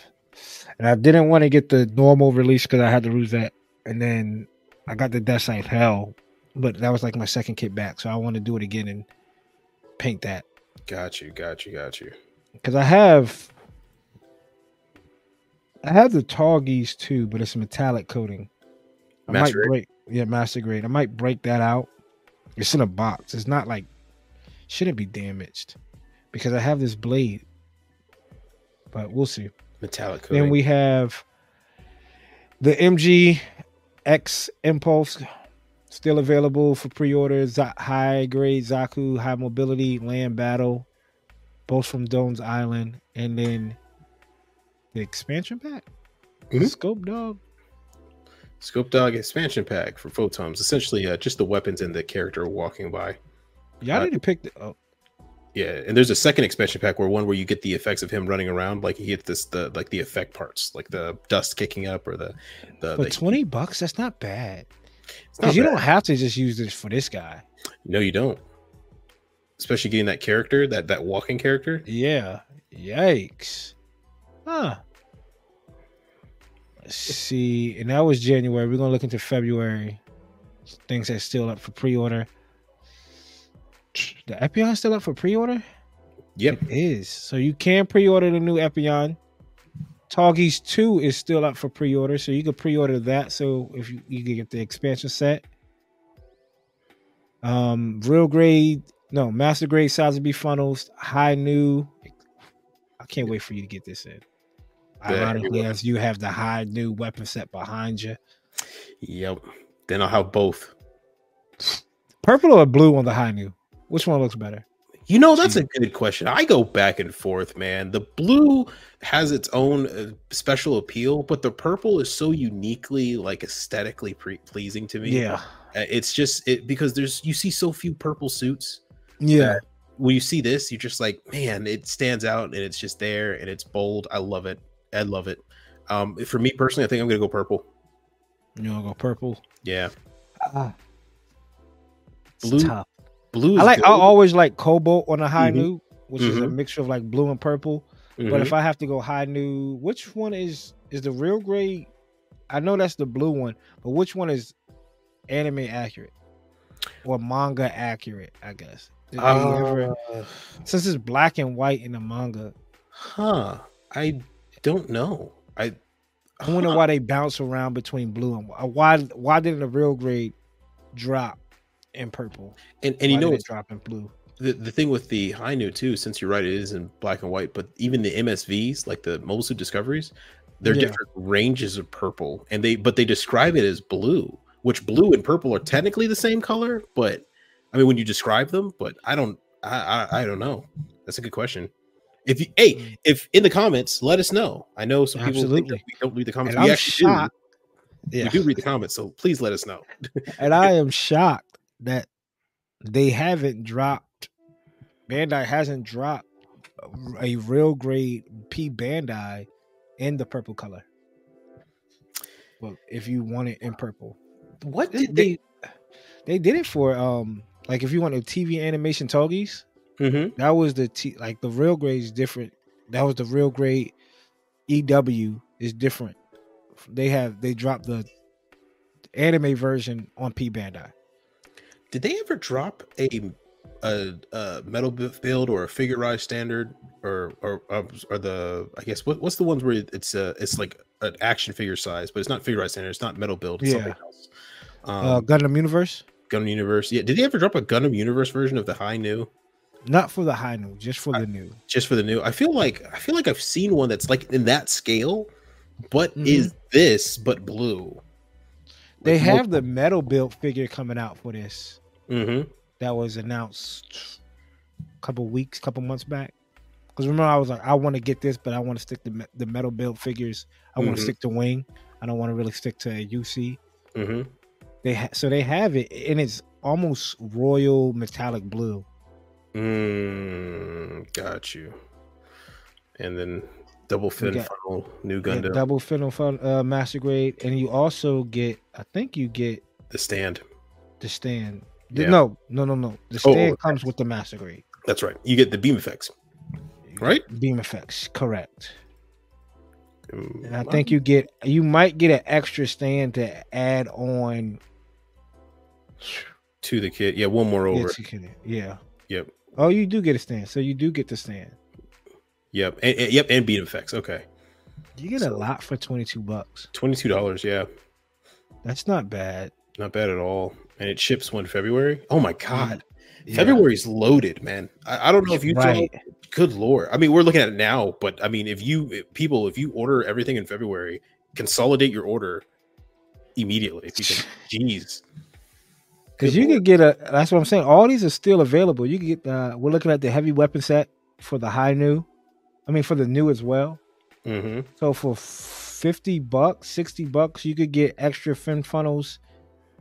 And I didn't want to get the normal release because I had the Rosette, and then I got the Death Scythe Hell, but that was like my second kit back, so I want to do it again and paint that. Got you. Got you. Got you. Because I have I have the Tallgeese too, but it's a metallic coating. I master might grade? break yeah, master grade. I might break that out. It's in a box. It's not like shouldn't be damaged because I have this blade. But we'll see. Metallic coating. Then we have the MG X Impulse still available for pre-order. Z- high grade Zaku, high mobility, land battle, both from Doan's Island, and then the expansion pack, mm-hmm. Scope Dog. Scope Dog expansion pack for Votoms. Essentially, uh, just the weapons and the character walking by. Yeah, I uh, need to pick the. Oh. Yeah, and there's a second expansion pack where one where you get the effects of him running around, like he gets this the like the effect parts, like the dust kicking up or the the. But twenty bucks, that's not bad. Because you bad. don't have to just use this for this guy. No, you don't. Especially getting that character, that that walking character. Yeah. Yikes. Huh. Let's see. And that was January. We're gonna look into February. Things that's still up for pre-order. The Epyon still up for pre-order? Yep. It is. So you can pre-order the new Epyon. Tallgeese 2 is still up for pre-order, so you can pre-order that. So if you, you can get the expansion set. Um, real grade, no, master grade Sazabi funnels, Hi-Nu. I can't wait for you to get this in. Ironically, as you have the Hi-Nu weapon set behind you. Yep. Then I'll have both. Purple or blue on the Hi-Nu? Which one looks better? You know, that's a good question. I go back and forth, man. The blue has its own uh, special appeal, but the purple is so uniquely, like, aesthetically pre- pleasing to me. Yeah, uh, it's just it because there's you see so few purple suits. Yeah, when you see this, you're just like, man, it stands out and it's just there and it's bold. I love it. I love it. Um, for me personally, I think I'm gonna go purple. You wanna go purple? Yeah. Uh, blue. Tough. Blue. I like. Good. I always like cobalt on a high mm-hmm. new, which mm-hmm. is a mm-hmm. mixture of like blue and purple. Mm-hmm. But if I have to go Hi-Nu, which one is is the real gray? I know that's the blue one, but which one is anime accurate or manga accurate? I guess. Uh, ever, since it's black and white in the manga, huh? I don't know. I I wonder why they bounce around between blue and. Why why didn't the real grade drop in purple? And and why you know it's dropping blue. The, the thing with the Hi-Nu too, since you're right, it is in black and white, but even the MSVs, like the Mobile Suit Discoveries, they're yeah. different ranges of purple, and they but they describe it as blue, which blue and purple are technically the same color, but I mean when you describe them, but I don't I I, I don't know. That's a good question. If you, hey, mm. if in the comments, let us know. I know some Absolutely. people we don't read the comments. And we I'm actually shocked. do. Yeah. We do read the comments, so please let us know. and I am shocked that they haven't dropped. Bandai hasn't dropped a real grade P Bandai in the purple color. Well, if you want it in purple, What they did they? they did it for um like if you want a TV animation Tallgeese, Mhm. that was the T like the real grade is different. That was the real grade EW is different. They have they dropped the anime version on P Bandai. Did they ever drop a a, a metal build or a figure rise standard or or uh, or the I guess what, what's the ones where it's uh it's like an action figure size, but it's not figure rise standard. It's not metal build. It's something Yeah. else. Um, uh Gundam Universe, Gundam Universe. Yeah. Did they ever drop a Gundam Universe version of the Hi-Nu? Not for the Hi-Nu, just for the new. Just for the new. I feel like I feel like I've seen one that's like in that scale, but Mhm. is this but blue? They have the metal built figure coming out for this. Mm-hmm. that was announced a couple weeks, couple months back. Because remember, I was like, I want to get this, but I want to stick to me- the metal build figures. I want to stick to Wing. I don't want to really stick to UC. Mm-hmm. They ha- so they have it, and it's almost royal metallic blue. Mm, got you. And then double fin got- funnel, new Yeah, Gundam, double final fun, uh, master grade, and you also get, I think you get the stand. the stand. The- Yeah. No, no, no, no. The Oh, stand oh, comes with the master grade. That's right. You get the beam effects, right? Beam effects, correct. Mm, And I think you get you might get an extra stand to add on. to the kit. Yeah, one more over. Yes, you can- yeah. Yep. Oh, you do get a stand, so you do get the stand. Yep. And, and- yep. And beam effects. Okay. You get So- a lot for twenty two bucks. Twenty two dollars. Yeah, That's not bad. not bad at all. And it ships when February. Oh my god, Yeah. February's loaded, man. I, I don't know if you. right. Good lord. I mean, we're looking at it now, but I mean, if you if people, if you order everything in February, consolidate your order immediately because, jeez. Because you could get a. That's what I'm saying. All these are still available. You can get. Uh, we're looking at the heavy weapon set for the Hi-Nu. I mean, for the new as well. Mm-hmm. So for fifty bucks, sixty bucks, you could get extra fin funnels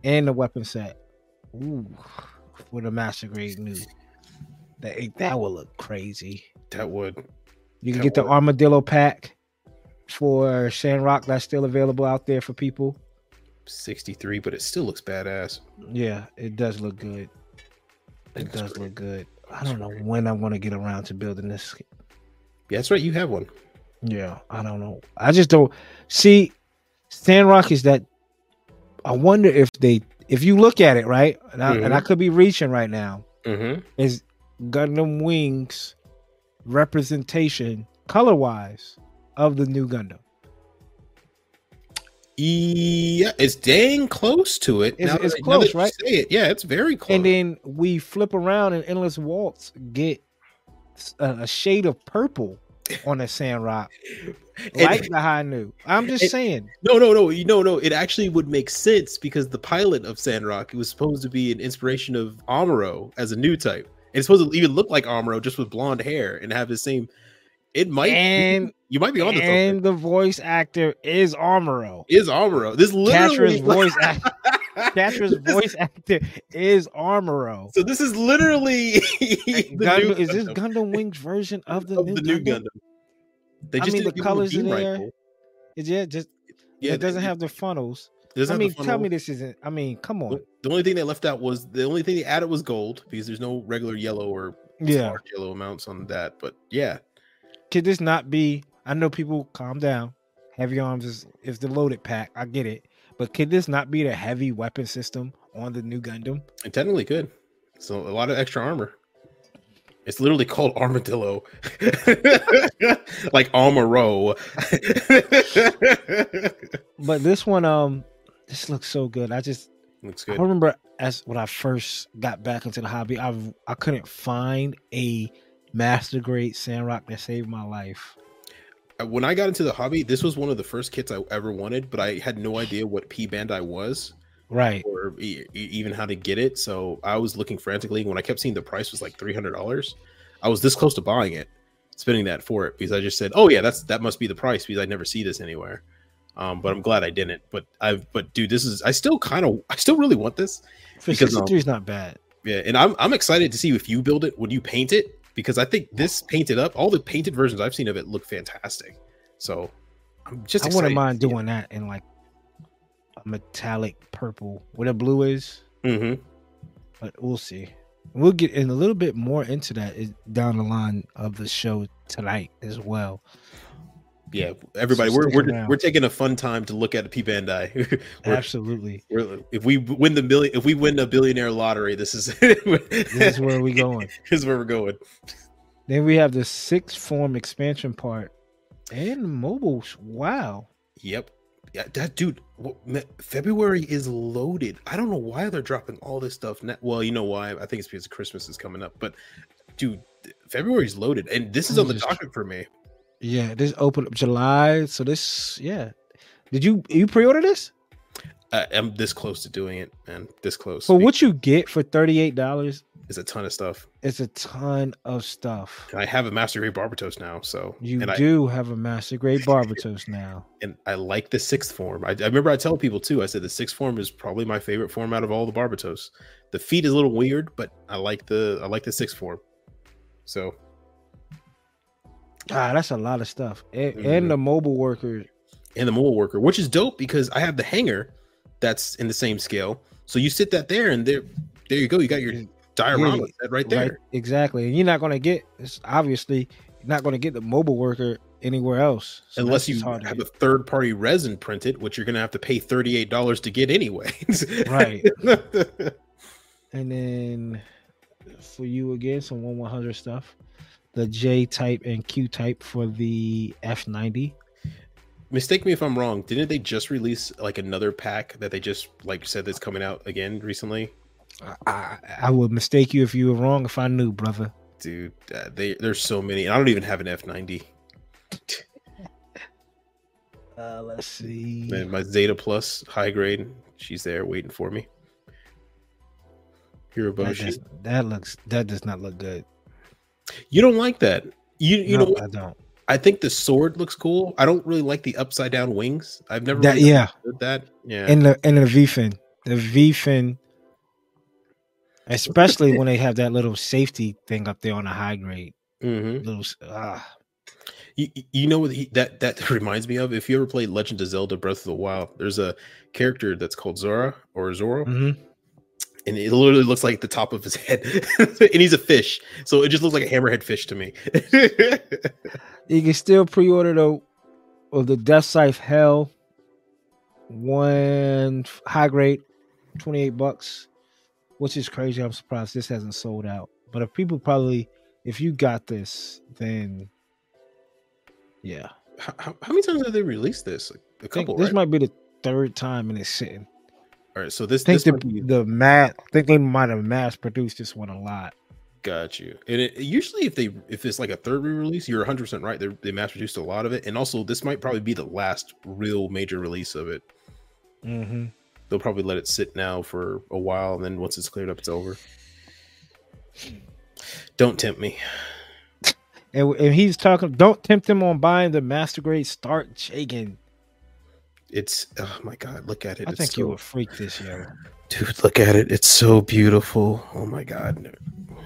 and the weapon set. Ooh, for the master grade new. That that will look crazy. That would. You can That get the armadillo pack for Sandrock. That's still available out there for people. 63, but it still looks badass. Yeah, it does look good. It does great. look good. I don't know when I want to get around to building this. Yeah, that's right. You have one. Yeah, I don't know. I just don't see Sandrock is that. I wonder if they, if you look at it right, and I, and I could be reaching right now, Mm-hmm. is Gundam Wings representation color wise of the new Gundam. Yeah, it's dang close to it. It's- now it's close, right? It. Yeah, it's very close. And then we flip around and Endless Waltz get a, a shade of purple on the Sandrock, like the high new. I'm just and- saying. No, no, no, you- no, no. It actually would make sense because the pilot of Sandrock it was supposed to be an inspiration of Amuro as a new type. It's supposed to even look like Amuro just with blonde hair and have the same. It might And you might be on something. and the voice actor is Amuro. Is Amuro this literally Quatre's voice act- Quatre's voice actor is Amuro. So this is literally the Gundam, is this Gundam, Gundam Wings version of the, of new, the new Gundam? Gundam. They I just mean, the give him a colors in there. rifle. It just Yeah, it doesn't have the funnels? I mean, the tell me this isn't. I mean, come on. The- The only thing they left out was the only thing they added was gold because there's no regular yellow or Yeah. yellow amounts on that. But yeah, Could this not be? I know people calm down. Heavy arms is is the loaded pack. I get it, but could this not be the heavy weapon system on the new Gundam? it technically could. So a lot of extra armor. It's literally called armadillo, like armoro. But this one, um, this looks so good. I just Looks good. I remember as when I first got back into the hobby, I I couldn't find a master grade Sandrock that saved my life. Uh, When I got into the hobby, this was one of the first kits I ever wanted, but I had no idea what P Bandai was. Right. or e- even how to get it. So I was looking frantically when I kept seeing the price was like three hundred dollars. I was this close to buying it, spending that for it because I just said, "Oh yeah, that's that must be the price," because I never see this anywhere. Um, but I'm glad I didn't. But I, but dude, this is I still kind of I still really want this. For Because, um, 63 is not bad. Yeah, and I'm I'm excited to see if you build it. Would you paint it? Because I think this painted up, all the painted versions I've seen of it look fantastic. So I'm just I wouldn't mind doing that in like a metallic purple where the blue is. Mm-hmm. But we'll see. We'll get in a little bit more into that down the line of the show tonight as well. Yeah, everybody, so we're we're, we're taking a fun time to look at P Bandai. Absolutely. We're, if we win the million, if we win the billionaire lottery, this is this is where we going. this is where we're going. Then we have the sixth form expansion part and mobiles. Wow. Yep. Yeah, that dude. February is loaded. I don't know why they're dropping all this stuff. Now. Well, you know why? I think it's because Christmas is coming up. But dude, February's loaded, and this is on the docket for me. Yeah, this opened up July, so this yeah. Did you you pre-order this? I'm this close to doing it, man. This close. For what you get for thirty eight dollars, it's a ton of stuff. It's a ton of stuff. And I have a master grade Barbatos now, so you do I, have a master grade Barbatos now, and I like the sixth form. I, I, remember I tell people too. I said the sixth form is probably my favorite form out of all the Barbatos. The feet is a little weird, but I like the I like the sixth form. So, ah, that's a lot of stuff, and, mm-hmm. and the mobile worker, and the mobile worker, which is dope because I have the hanger that's in the same scale. So you sit that there, and there, there you go. You got your diorama yeah, right there. Right, exactly. And you're not going to get, it's obviously, you're not going to get the mobile worker anywhere else. So Unless you have a third party resin printed, which you're going to have to pay $38 to get anyways. right. and then for you again, some 1 100 stuff. The J type and Q type for the F90 mistake me if I'm wrong. Didn't they just release like another pack that they just like said that's coming out again recently? I, I would mistake you if you were wrong if I knew, brother. Dude, uh, they there's so many. I don't even have an F90. uh, let's see. And my Zeta Plus high grade, she's there waiting for me. Hiroboshi. That, that looks that does not look good. You don't like that. You you no, know I don't. I think the sword looks cool. I don't really like the upside down wings. I've never that really yeah that yeah. And the and the V fin, the V fin especially when they have that little safety thing up there on a high grade. Mm-hmm. Little, ah. You, you know what he, that that reminds me of? If you ever played Legend of Zelda: Breath of the Wild, there's a character that's called Zora or Zoro, mm-hmm. And it literally looks like the top of his head, and he's a fish, so it just looks like a hammerhead fish to me. you can still pre-order though, of the Death Scythe Hell, one high grade, twenty eight bucks which is crazy. I'm surprised this hasn't sold out. But if people probably, if you got this, then yeah. How, how, how many times have they released this? Like a couple. This right? might be the third time and it's sitting. All right, so this. I think this the, be... the mat. I think they might have mass produced this one a lot. Got you. And it, usually, if they if it's like a third re-release, you're 100 percent right. They're, they mass produced a lot of it, and also this might probably be the last real major release of it. Mm-hmm they'll probably let it sit now for a while, and then once it's cleared up, it's over. Don't tempt me. And, and he's talking. Don't tempt him on buying the master grade Stark Jagan. It's oh my god, look at it. I it's think so, you will freak this year, dude. Look at it. It's so beautiful. Oh my god.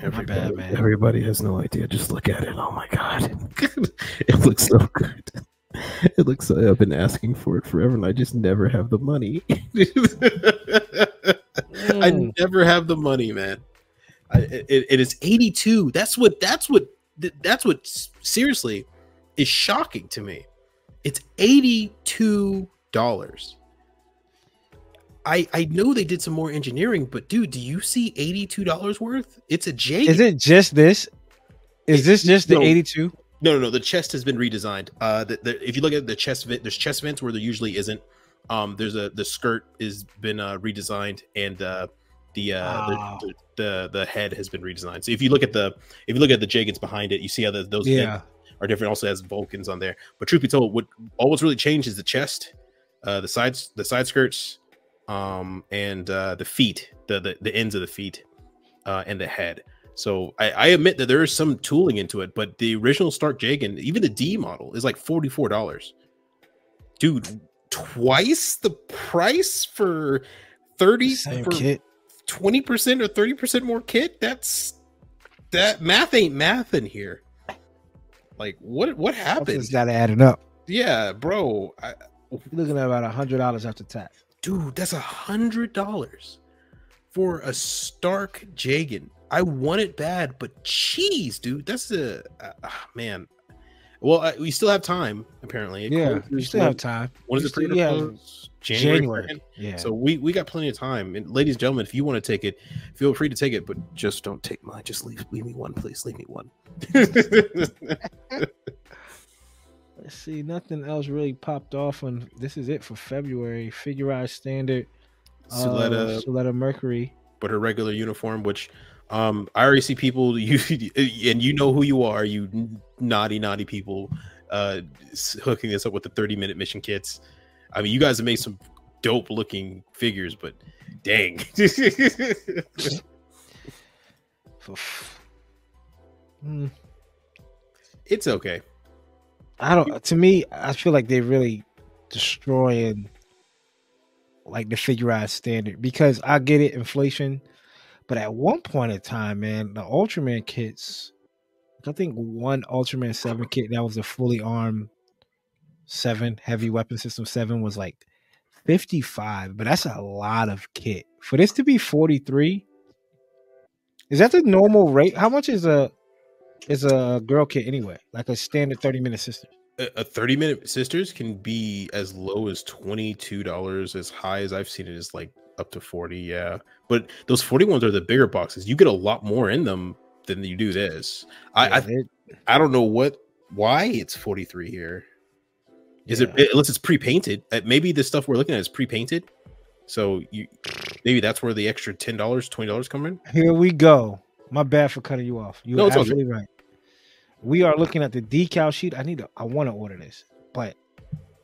Everybody, bad, man. everybody has no idea. Just look at it. Oh my god, it looks so good. it looks like I've been asking for it forever, and I just never have the money. mm. I never have the money, man. I, it, it is 82. That's what. That's what. That's what. Seriously, is shocking to me. It's 82 dollars. I I know they did some more engineering, but dude, do you see 82 dollars worth? It's a J. Is it just this? Is it, this just the 82? No, no, no. The chest has been redesigned. Uh, the, the, if you look at the chest vent, there's chest vents where there usually isn't. Um, there's a the skirt has been uh, redesigned, and uh, the, uh, wow. the, the the head has been redesigned. So if you look at the if you look at the Jagans behind it, you see how the, those yeah. are different. Also has Vulcans on there. But truth be told, what all what's really changed is the chest, uh, the sides, the side skirts, um, and uh, the feet, the, the the ends of the feet, uh, and the head. So I, I, admit that there is some tooling into it, but the original Stark Jagan, even the D model, is like forty four dollars. Dude, twice the price for thirty Same for kit. twenty percent or thirty percent more kit. That's that math ain't math in here. Like what what happened? Something's got to add it up. Yeah, bro. I, You're looking at about a hundred dollars after tax. dude, that's a hundred dollars for a Stark Jagan. I want it bad, but cheese, dude, that's a uh, man. Well, uh, we still have time. Apparently, It Yeah, closes still have time. When is it still- yeah. January. January. Yeah. So we we got plenty of time. And ladies and gentlemen, if you want to take it, feel free to take it, but just don't take mine. Just leave leave me one, please. Leave me one. Let's see. Nothing else really popped off on. This is it for February. Figurized standard. Suletta, Uh, Suletta Mercury. but her regular uniform, which um I already see people you and you know who you are, you naughty naughty people, uh hooking this up with the 30 minute mission kits. I mean, you guys have made some dope looking figures, but dang. Hmm. it's okay. I don't. To me, I feel like they're really destroying like the figurized standard because I get it, inflation, but at one point in time, man, the Ultraman kits. I think one Ultraman Seven kit that was a fully armed seven heavy weapon system seven was like fifty five, but that's a lot of kit for this to be forty three. Is that the normal rate? How much is a is a girl kit anyway? Like a standard thirty minute system. A a 30 minute sisters can be as low as $22, as high as I've seen it is like up to 40. Yeah. But those 40 ones are the bigger boxes. You get a lot more in them than you do this. I, Yeah, I I don't know what why it's 43 here. Is yeah. it unless it's pre-painted? Uh, maybe the stuff we're looking at is pre-painted. So you maybe that's where the extra ten dollars, twenty dollars come in. Here we go. My bad for cutting you off. You're No, absolutely right. We are looking at the decal sheet. I need to. I want to order this, but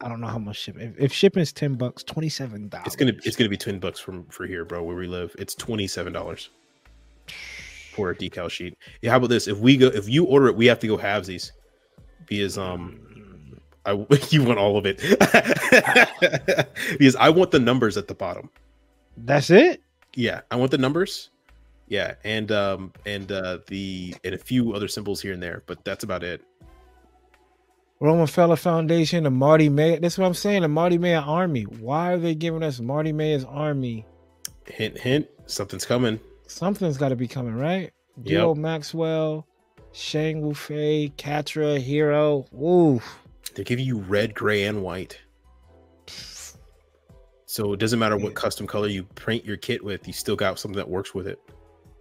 I don't know how much shipping. If, if shipping's ten bucks, twenty seven dollars. It's gonna it's gonna be ten bucks from for here, bro, where we live. It's twenty seven dollars for a decal sheet. Yeah, how about this? If we go, if you order it, we have to go halvesies because um, I you want all of it because I want the numbers at the bottom. That's it. Yeah, I want the numbers. Yeah, and um and uh the and a few other symbols here and there, but that's about it. Romefeller Foundation, the Marty May. That's what I'm saying. The Mariemaia Army. Why are they giving us Mariemaia's Army? Hint, hint, something's coming. Something's got to be coming, right? Yep. Maxwell, Shang Wu Fei, Quatre, Heero. Ooh. They give you red, gray, and white. So it doesn't matter what custom color you print your kit with, you still got something that works with it.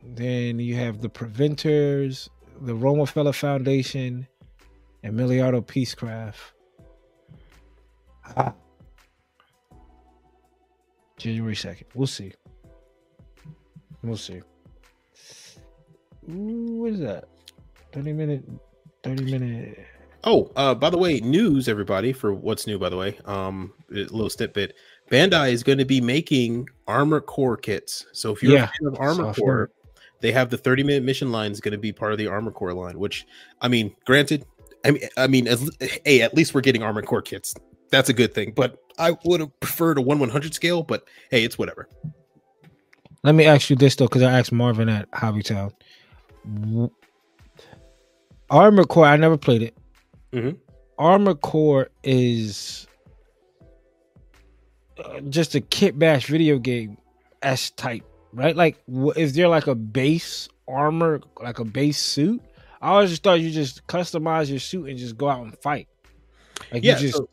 Then you have the Preventers, the Romefeller Foundation, and Milliardo Peacecraft. Ah. January 2nd. We'll see. We'll see. Ooh, what is that? 30 minute 30 minute Oh, uh, by the way, news, everybody, for what's new, by the way. Um, a little snippet. Bandai is going to be making armor core kits. So if you're Yeah, a fan of armor core, that. They have the 30 minute mission line is going to be part of the armor core line, which I mean, granted, I mean, I mean, as, hey, at least we're getting armor core kits. That's a good thing. But I would have preferred a one 100 scale, but hey, it's whatever. Let me ask you this though, because I asked Marvin at Hobbytown. W- Armor Core, I never played it. Mhm. Armor Core is uh, just a kit bash video game S type, right? Like, is there like a base armor, like a base suit? I always just thought you just customize your suit and just go out and fight. Like Yeah. you just so,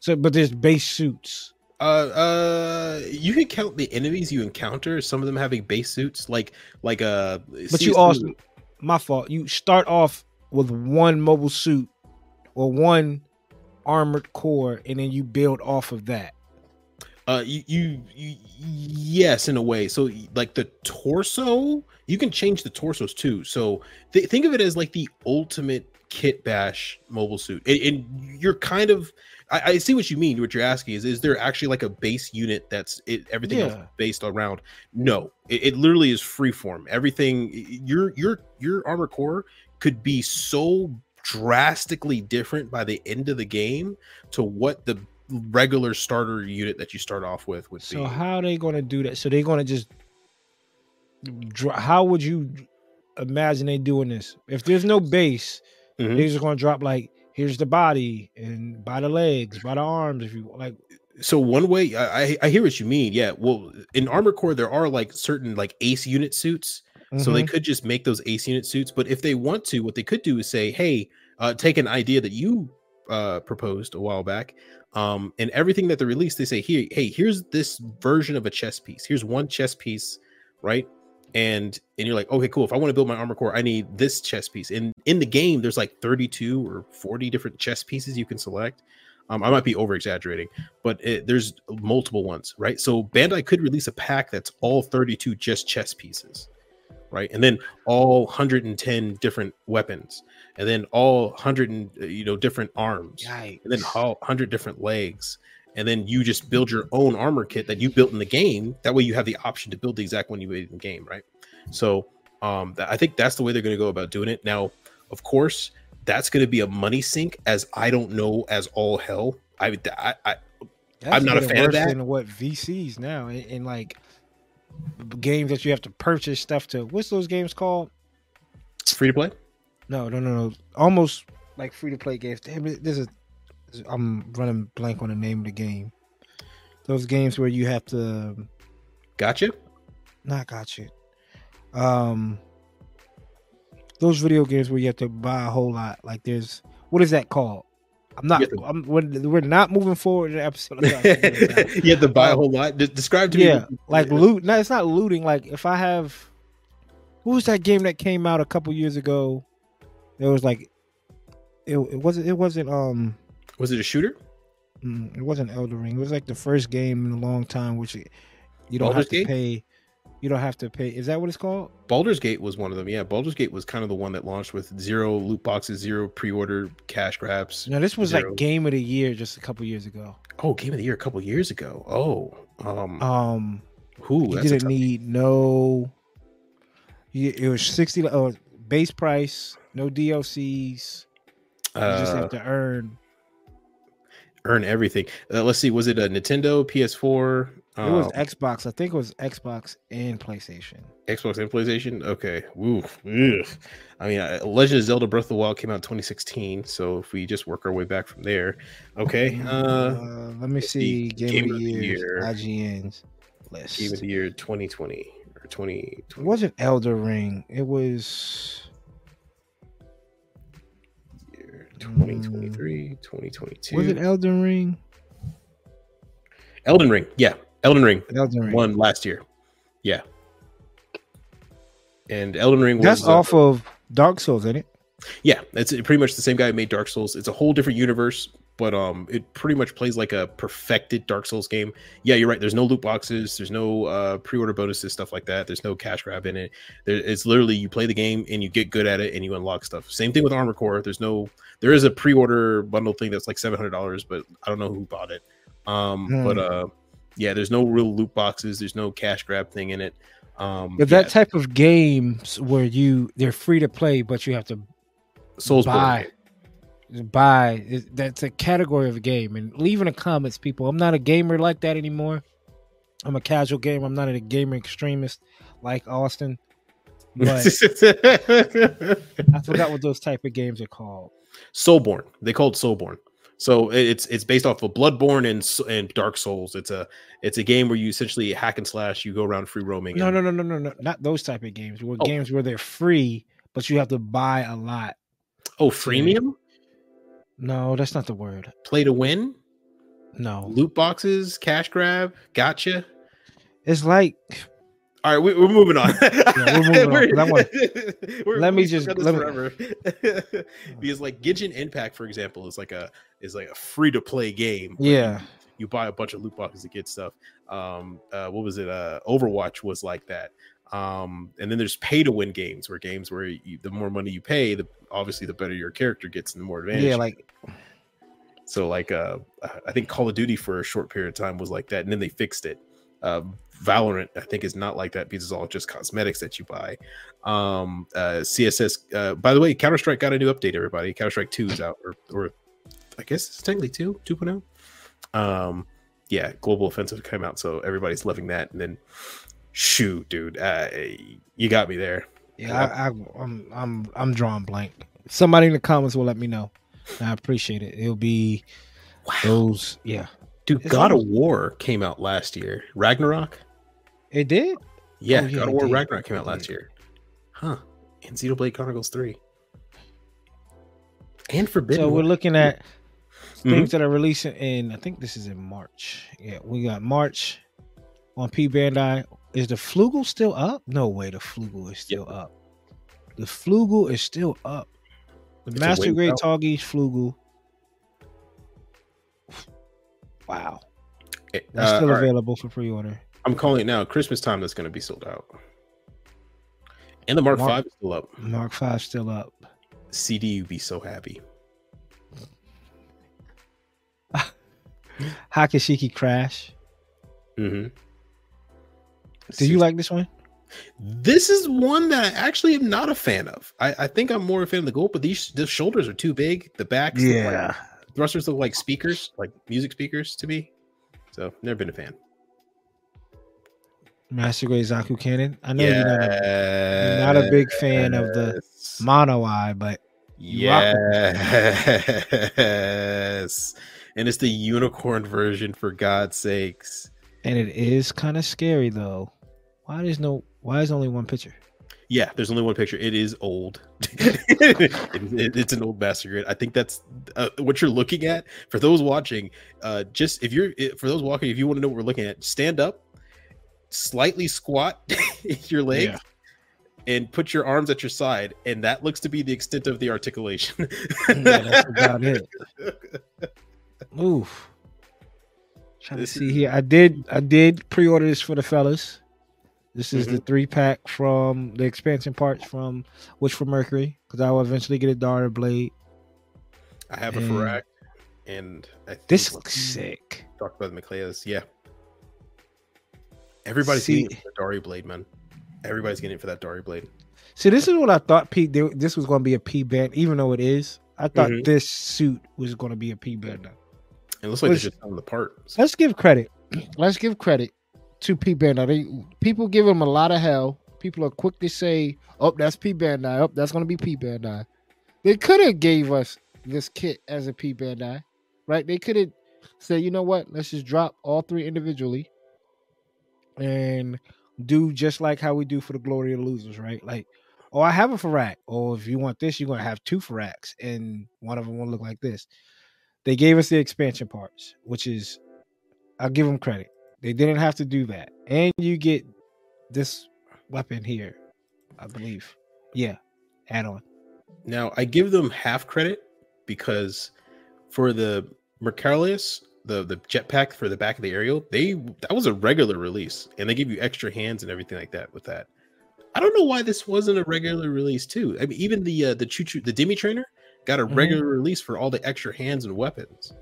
so, but there's base suits. uh, uh, you can count the enemies you encounter. Some of them having base suits, like like uh. But you also, my fault. You start off with one mobile suit or one armored core, and then you build off of that. Uh, you, you, you, yes, in a way. So, like the torso, you can change the torsos too. So, th- think of it as like the ultimate kit bash mobile suit. And, and you're kind of, I, I see what you mean. What you're asking is, is there actually like a base unit that's it, everything else based around? No, it, it literally is freeform. Everything, your your your armor core could be so drastically different by the end of the game to what the regular starter unit that you start off with would So be. how are they going to do that? So they're going to just dr- how would you imagine they doing this. If there's no base, Mhm. they're just gonna drop like here's the body and by the legs, by the arms. If you like, so one way I, I hear what you mean. Yeah. Well, in Armor Core, there are like certain like ace unit suits. So they Mhm. could just make those ace unit suits. But if they want to, what they could do is say, hey, uh, take an idea that you uh, proposed a while back. Um, and everything that they release, they say, here, hey, here's this version of a chess piece. Here's one chess piece, right? And and you're like, okay, cool. If I want to build my armor core, I need this chess piece. And in the game, there's like 32 or 40 different chess pieces you can select. Um, I might be over exaggerating, but it, there's multiple ones, right? So Bandai could release a pack that's all 32 just chess pieces, right? And then all 110 different weapons, and then all 100 and uh, you know different arms, yikes. and then all 100 different legs, and then you just build your own armor kit that you built in the game. That way, you have the option to build the exact one you made in the game, right? So, um, I think that's the way they're going to go about doing it. Now, of course, that's going to be a money sink, as I don't know as all hell. I, I, I That's I'm not a fan of that. Than what VCs now and, in like games that you have to purchase stuff to. What's those games called? free to play. No, no, no, no. Almost like free to play games. Damn it, this is. I'm running blank on the name of the game. Those games where you have to Gotcha. not gotcha. Um, those video games where you have to buy a whole lot. Like there's what is that called? I'm not. To- I'm, we're, we're not moving forward in the episode. I'm not gonna figure it out. you have to buy a Um, whole lot. De- describe to me. yeah, like loot. No, it's not looting. Like if I have, what was that game that came out a couple years ago? It was like, it, it wasn't. It wasn't. Um, was it a shooter? mm, it wasn't Elden Ring. It was like the first game in a long time, which you you don't Baldur's have to Gate? pay. You don't have to pay. Is that what it's called? Baldur's Gate was one of them. Yeah, Baldur's Gate was kind of the one that launched with zero loot boxes, zero pre-order cash grabs. No, this was Zero. like game of the year just a couple years ago. Oh, game of the year a couple years ago. Oh, um, Um, who? you didn't need no. You, it was sixty uh, base price, no DLCs. You just uh, have to earn. earn everything. Uh, let's see. Was it a Nintendo, PS4, It was um, Xbox. I think it was Xbox and PlayStation. Xbox, and PlayStation? Okay. Woo. Ugh. I mean, uh, Legend of Zelda: Breath of the Wild came out in 2016. So if we just work our way back from there, okay. Uh, Uh, let me see. see. Game, of the year. Year. IGN's list. game of the year 2020 or 2020. It wasn't Elden Ring. It was. year 2023 2022 Was it Elden Ring? elden ring yeah elden ring Elden Ring. won last year. Yeah. And elden ring was That's uh, off of Dark Souls, isn't it? yeah it's pretty much the same guy who made dark souls. It's a whole different universe but um it pretty much plays like a perfected dark souls game. Yeah you're right. There's no loot boxes. There's no uh pre-order bonuses stuff like that. There's no cash grab in it. There, it's literally you play the game and you get good at it and you unlock stuff. Same thing with armor core. There's no there is a pre-order bundle thing that's like $700 but i don't know who bought it. Um Hmm. but uh yeah there's no real loot boxes there's no cash grab thing in it um yeah, that type of games where you they're free to play, but you have to Soulsborne buy. buy. That's a category of a game. And leave in the comments, people. I'm not a gamer like that anymore. I'm a casual gamer. I'm not a gamer extremist like Austin. But I forgot what those type of games are called. Soulsborne. They called it Soulsborne. So it's it's based off of Bloodborne and and Dark Souls. It's a it's a game where you essentially hack and slash. You go around free roaming. No, and- no, no, no, no, no. Not those type of games. Where Oh. games where they're free, but you have to buy a lot. Oh, freemium. No, that's not the word. Play to win. No. Loot boxes, cash grab. Gotcha. It's like All right, we, we're moving on. we're moving on, 'cause I want- We're- Let me just- let me- forever. because like Genshin Impact, for example, is like a is like a free to play game. yeah. you buy a bunch of loot boxes to get stuff. Um, uh, what was it? Uh, Overwatch was like that. Um, and then there's pay to win games, where games where you, the more money you pay, the obviously the better your character gets and the more advantage. Yeah, like so, like uh, I think Call of Duty for a short period of time was like that, and then they fixed it. Uh, Valorant, I think, is not like that because it's all just cosmetics that you buy. Um, uh, CSS. Uh, by the way, Counter Strike got a new update. Everybody, Counter Strike Two is out, or, or I guess it's technically two, 2.0. Um, yeah, Global Offensive came out, so everybody's loving that. And then, shoot, dude, uh, you got me there. Yeah, I, I, I'm I'm I'm drawing blank. Somebody in the comments will let me know. I appreciate it. It'll be Wow. those. Yeah, Dude, It's God of War came out last year. Ragnarok? It did. Yeah, Oh, yeah, God of War did. Ragnarok came out last year. Huh. And Xenoblade Chronicles 3. And Forbidden. so we're looking at Mhm. things that are releasing in. I think this is in March. Yeah, we got March on P Bandai. Is the Flugel still up? No way, the Flugel is still up. The Flugel is still up. The It's Master Grade out. Tallgeese Flugel. Wow, that's uh, still all right, available for pre-order. I'm calling it now. Christmas time that's going to be sold out. And the Mark Mark- 5 is still up. Mark Five still up. CD, you'd be so happy. Hakushiki Crash. Mm-hmm. Do you like this one? This is one that I actually am not a fan of. I, I think I'm more a fan of the gold, but these the shoulders are too big. The backs, look like- thrusters look like speakers, like music speakers to me. So never been a fan. Master Grade Zaku Cannon. I know you're not a, you're not a big fan of the mono eye, but Yes. And it's the unicorn version for God's sakes. and it is kind of scary though. Why there's no? Why is only one picture? Yeah, there's only one picture. It is old. It- it- it's an old master grid. I think that's uh, what you're looking at. For those watching, uh, just if you're for those walking, if you want to know what we're looking at, stand up, slightly squat your legs, and put your arms at your side, and that looks to be the extent of the articulation. Yeah, that's about it. Oof. Trying This to see is- here. I did. I did pre-order this for the fellas. This is Mm-hmm. the three pack from the expansion parts from Witch for Mercury because I will eventually get a Darilbalde. I have a And- Pharact, and I think This looks sick. talked about the Michaelis. Yeah, everybody's See- getting it for the Darilbalde, man. Everybody's getting it for that Darilbalde. See, this is what I thought. P. This was going to be a P band, even though it is. I thought Mhm. this suit was going to be a P band. It looks like they're just selling the part. Let's give credit. Let's give credit to P Bandai. They people give them a lot of hell. People are quick to say, "Oh, that's P Bandai. Oh, that's going to be P Bandai." They could have gave us this kit as a P Bandai, right? They could have said, "You know what? Let's just drop all three individually and do just like how we do for the Glory of Losers, right? Like, oh, I have a Pharact. Or oh, if you want this, you're to have two Pharacts, and one of them will look like this. They gave us the expansion parts, which is I'll give them credit. They didn't have to do that. And you get this weapon here, I believe. Yeah, add on. Now I give them half credit because for the Mercurius, the the jetpack for the back of the aerial, they that was a regular release, and they give you extra hands and everything like that with that. I don't know why this wasn't a regular release too. I mean, even the uh, the choo choo the Demi trainer got a Mhm. regular release for all the extra hands and weapons,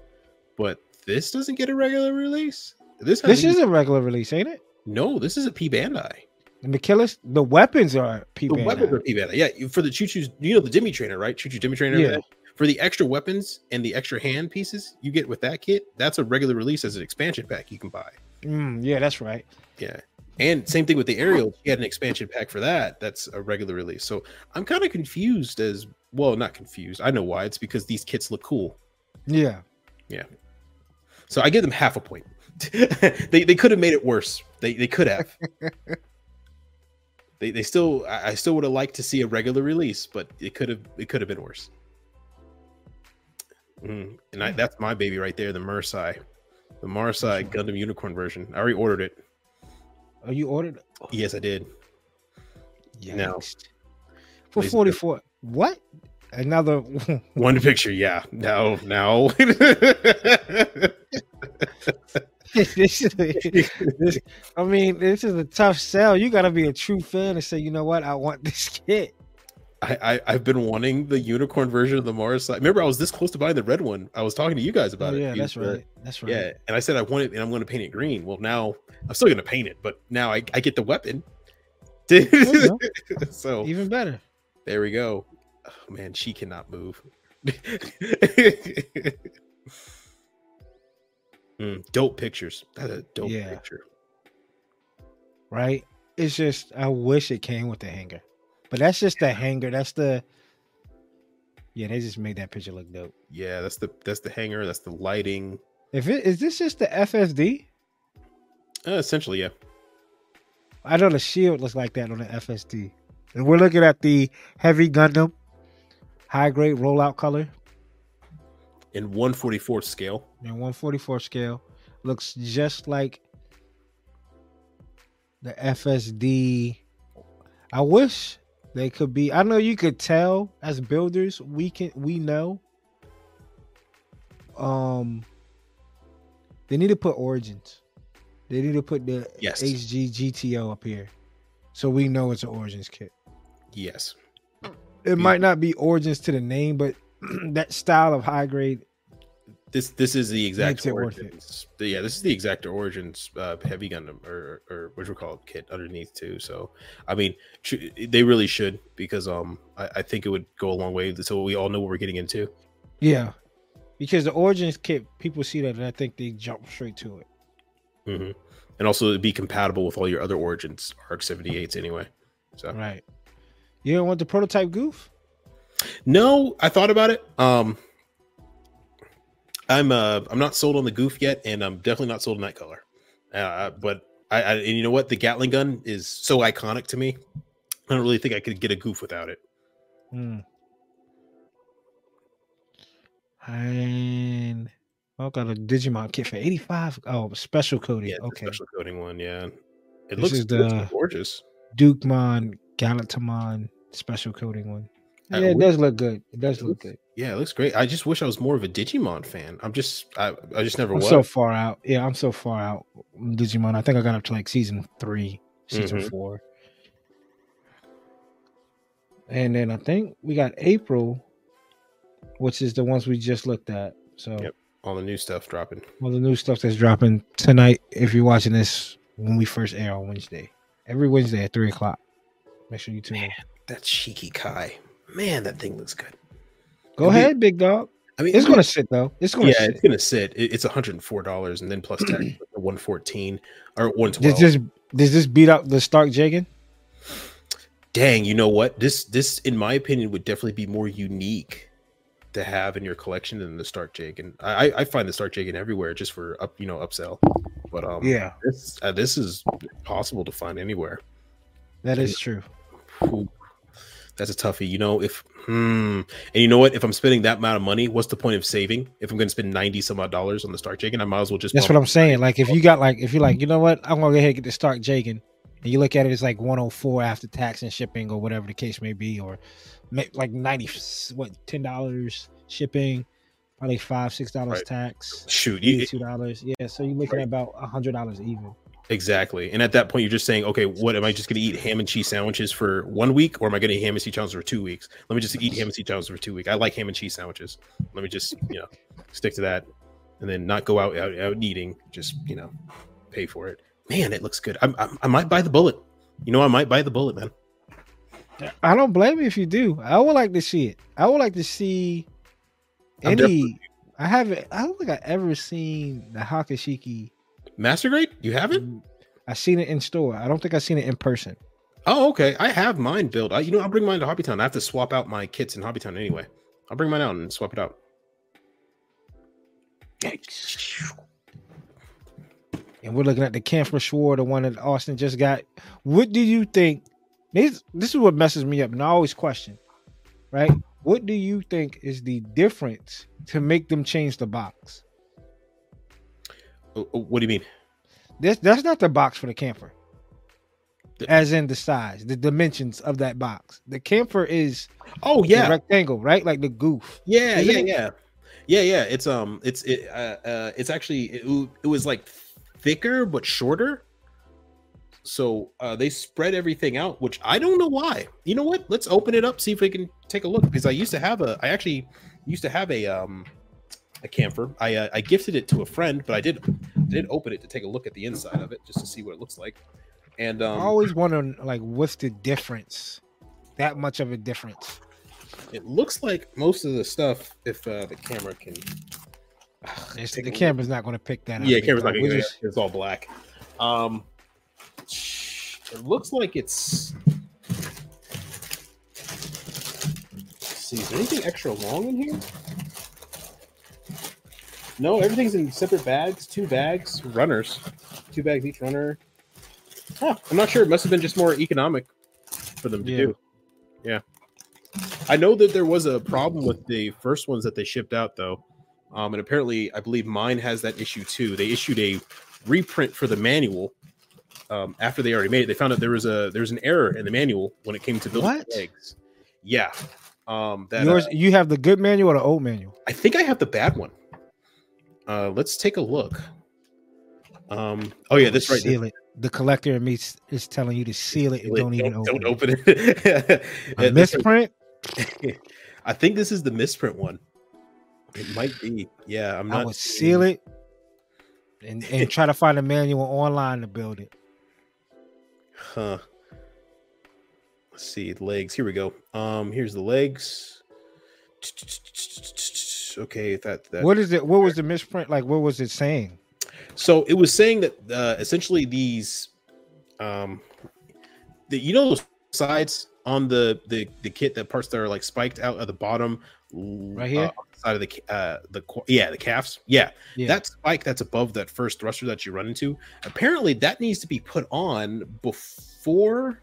but this doesn't get a regular release. This This is a regular release, ain't it? no. This is a P Bandai. And the killers, the weapons are P The Bandai. weapons are P Bandai. Yeah, for the choo choo's, you know the Demi trainer, right? Choo choo Demi trainer. Yeah. For the extra weapons and the extra hand pieces you get with that kit, that's a regular release as an expansion pack you can buy. Mm, yeah, that's right. Yeah. And same thing with the aerial. You had an expansion pack for that. That's a regular release. So I'm kind of confused as well, not confused. I know why. It's because these kits look cool. Yeah. Yeah. So I give them half a point. they they could have made it worse. They they could have. they they still I I still would have liked to see a regular release, but it could have it could have been worse. Mm, and I, that's my baby right there, the Marasai, the Marasai Gundam Unicorn version. I already ordered it. Oh, you ordered? Yes, I did. Yikes. For Please 44. What? Another One picture, yeah. No, no. this is this, I mean, this is a tough sell. You gotta be a true fan and say, you know what, I want this kit. I, I I've been wanting the unicorn version of the Mars. Remember, I was this close to buying the red one. I was talking to you guys Oh, about it. yeah, that's right. That's right. Yeah, and I said I want it, and I'm going to paint it green. Well, now I'm still going to paint it, but now I, I get the weapon. so Even better. there we go. Oh, man, she cannot move. Mm, dope pictures. That's a dope Yeah. picture. Right? It's just I wish it came with the hanger. But that's just the hanger. That's the yeah. They just made that picture look dope. Yeah, that's the that's the hanger. That's the lighting. If it is this just the FSD? Uh, essentially, yeah. I know the shield looks like that on the FSD. And we're looking at the heavy Gundam high grade rollout color In 144 scale. in 144 scale. Looks just like the FSD. I wish they could be. I know you could tell as builders, we can we know. Um they need to put origins. They need to put the Yes. HG GTO up here. So we know it's an origins kit. Yes. It might not be origins to the name, but that style of high grade. This this is the exact Makes it worth it. origins. Yeah, this is the exact origins uh, heavy Gundam or or what you call it kit underneath too. So I mean, they really should because um I, I think it would go a long way. So we all know what we're getting into. Yeah. Because the origins kit, people see that and I think they jump straight to it. Mm-hmm. And also it'd be compatible with all your other origins RX 78s anyway. So Right. You don't want the prototype Gouf? No, I thought about it. Um, I'm uh, I'm not sold on the Gouf yet, and I'm definitely not sold on that color. Uh, but I, I, and you know what, the Gatling gun is so iconic to me. I don't really think I could get a Gouf without it. Hmm. And I got a Digimon kit for 85. Oh, special coating. Yeah, okay. special coating one. Yeah, it This looks, is it looks the- gorgeous. Dukemon, Gallantmon, special coating one. Yeah, it does look good. It does look good. Yeah, it looks great. I just wish I was more of a Digimon fan. I'm just, I, I just never I'm was. so far out. Yeah, I'm so far out. Digimon. I think I got up to like season three, season Mhm. four. And then I think we got April, which is the ones we just looked at. So Yep. All the new stuff dropping. all the new stuff that's dropping tonight. If you're watching this when we first air on Wednesday, every Wednesday at three o'clock. Make sure you tune in. That Shiki Kai, man, that thing looks good. Go It'll be- ahead, big dog. I mean, It's gonna sit though. It's gonna yeah, sit. it's gonna sit. It's 104 dollars, and then plus tax, one fourteen or one Does this does this beat out the Stark Jagan? Dang, you know what? This this, in my opinion, would definitely be more unique to have in your collection than the Stark Jagan. I I- I find the Stark Jagan everywhere just for up you know upsell, but um Yeah, this uh, this is possible to find anywhere. that is true. Ooh, that's a toughie. You know, if hmm, and you know what? If I'm spending that amount of money, what's the point of saving? If I'm going to spend ninety some odd dollars on the Stark Jagan, I might as well just. That's what I'm saying. Like if you got like if you're like, you know what, I'm gonna go ahead and get the Stark Jagan, and you look at it, it's like 104 after tax and shipping or whatever the case may be, or like 90 what ten dollars shipping, probably five six dollars Right. tax, Shoot, two dollars. Yeah, so you're looking Right. at about a hundred dollars even. Exactly. And at that point, you're just saying, okay, what am I just going to eat ham and cheese sandwiches for one week, or am I going to eat ham and cheese sandwiches for two weeks? Let me just eat ham and cheese sandwiches for two weeks. I like ham and cheese sandwiches. Let me just, you know, stick to that, and then not go out out, out eating. Just, you know, pay for it. Man, it looks good. I, I, I might buy the bullet. You know, I might buy the bullet, man. I don't blame you if you do. I would like to see it. I would like to see any. I haven't. I don't think I ever seen the Hakushiki. Master grade? You have it? Mm, I seen it in store. I don't think I seen it in person. Oh, okay. I have mine built. I, you know, I'll bring mine to Hobbytown. I have to swap out my kits in Hobbytown anyway. I'll bring mine out and swap it out. And we're looking at the Kampfer Sword, the one that Austen just got. What do you think? This this is what messes me up, and I always question, right? What do you think is the difference to make them change the box? Oh, oh, What do you mean? This that's not the box for the Kampfer. The- As in the size, the dimensions of that box. The Kampfer is Oh yeah, rectangle, right? Like the Gouf. yeah, yeah, it? yeah, yeah, yeah. It's um, it's it, uh, uh it's actually it, it was like thicker but shorter. So uh, they spread everything out, which I don't know why. You know what? Let's open it up, see if we can take a look. Because I used to have a, I actually used to have a um, a Kampfer. I uh, I gifted it to a friend, but I did did open it to take a look at the inside of it just to see what it looks like. And um, I always wonder, like, what's the difference? That much of a difference. it looks like most of the stuff, if uh, the camera can, It's- the camera's not going to pick that up. yeah, camera's not We're just- It's all black. Um, it looks like it's see, is there anything extra long in here? No, everything's in separate bags, two bags, runners, two bags each runner. Huh, I'm not sure. It must have been just more economic for them to Yeah. do. Yeah. I know that there was a problem with the first ones that they shipped out, though. Um, and apparently, I believe mine has that issue too. They issued a reprint for the manual um, after they already made it. They found out there was a there was an error in the manual when it came to building legs. Yeah. Um, that Yours, uh, you have the good manual or the old manual? I think I have the bad one. Uh, let's take a look. Um, oh yeah, this right. Seal it. The collector in me is telling you to seal it and Wait, don't even open don't it. open it. A misprint? I think this is the misprint one. It might be. Yeah, I'm I not. would seal it and, and try to find a manual online to build it. Huh. Let's see legs. Here we go. Um, here's the legs. Okay, that that. What is it? What was the misprint like? What was it saying? So it was saying that uh, essentially these, um, the you know those sides on the the the kit that parts that are like spiked out at the bottom, Right here? uh, side of the uh the yeah the calves yeah Yeah. that spike that's above that first thruster that you run into apparently that needs to be put on before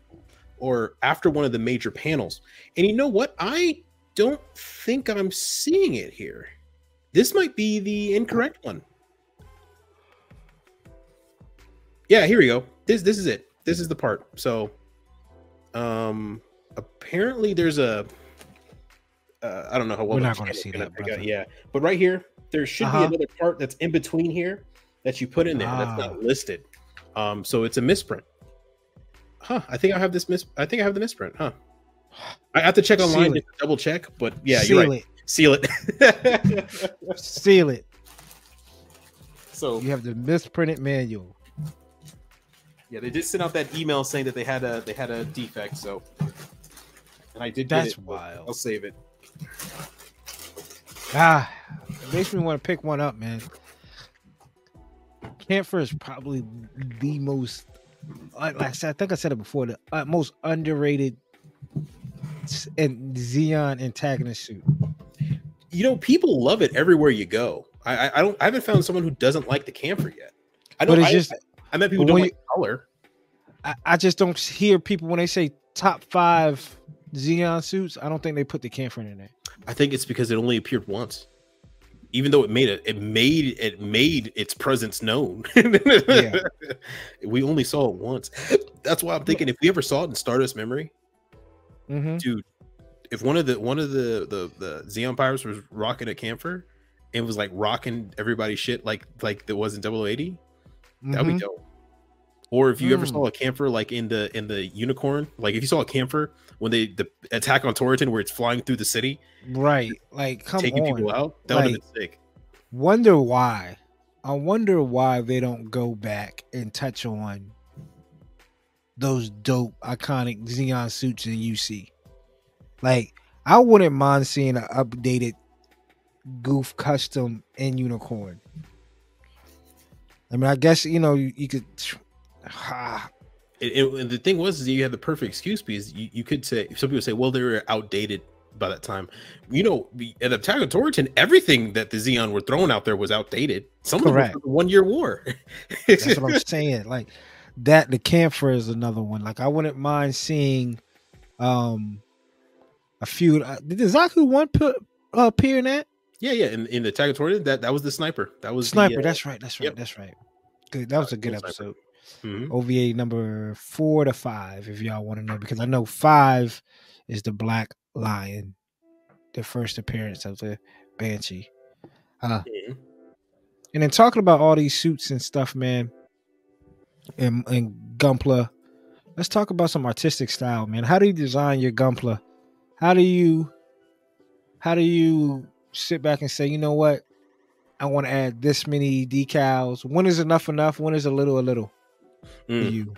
or after one of the major panels and you know what i don't think i'm seeing it here. This might be the incorrect one. Yeah here we go. This this is it. This is the part. So um apparently there's a uh, i don't know how well We're not gonna see that, out- yeah but right here there should Uh-huh. be another part that's in between here that you put in there that's Ah. not listed. Um so it's a misprint. Huh i think i have this mis i think i have the misprint huh i have to check online to double check but yeah seal you're right it. seal it Seal it. so You have the misprinted manual. Yeah, they did send out that email saying that they had a they had a defect. So, and I did. get That's it. wild. I'll save it. Ah, it makes me want to pick one up, man. Kampfer is probably the most, like I said, I think I said it before, the uh, most underrated s- and Zeon antagonist suit. You know, people love it everywhere you go. I I, I don't I haven't found someone who doesn't like the Kampfer yet. I know. But it's I, just, I met people don't like color. I, I just don't hear people when they say top five Zeon suits. I don't think they put the Kampfer in there. I think it's because it only appeared once. Even though it made it, it made it made its presence known. Yeah. we only saw it once. That's why I'm thinking if we ever saw it in Stardust Memory, Mm-hmm. dude if one of the one of the the the zeon pirates was rocking a Kampfer and was like rocking everybody's shit like like there was in 0080 that'd be dope or if you ever Mm. saw a Kampfer like in the in the unicorn like if you saw a camphor when they the attack on Torrington where it's flying through the city right. Like, come taking on. people out that would have been sick wonder why i wonder why they don't go back and touch on those dope iconic zeon suits in uc like i wouldn't mind seeing an updated Gouf custom in unicorn. I mean i guess you know you, you could ah, It- it- and the thing was is you had the perfect excuse because you, you could say some people say well they were outdated by that time. You know at the- at attack on Torrington everything that the zeon were throwing out there was outdated. Some of them Correct. one year war. That's what i'm saying. Like that the Kampfer is another one like i wouldn't mind seeing um a few uh, did zaku one put uh, appear in that Yeah, yeah. In, in the Torian, that that was the sniper. That was the, sniper uh, that's right that's right yep. that's right good that was a good episode mhm. ova number four to five if y'all want to know because i know five is the black lion the first appearance of the banshee Mhm. and then talking about all these suits and stuff man and, and gunpla let's talk about some artistic style man how do you design your gunpla how do you how do you sit back and say you know what i want to add this many decals when is enough enough when is a little a little Mm. you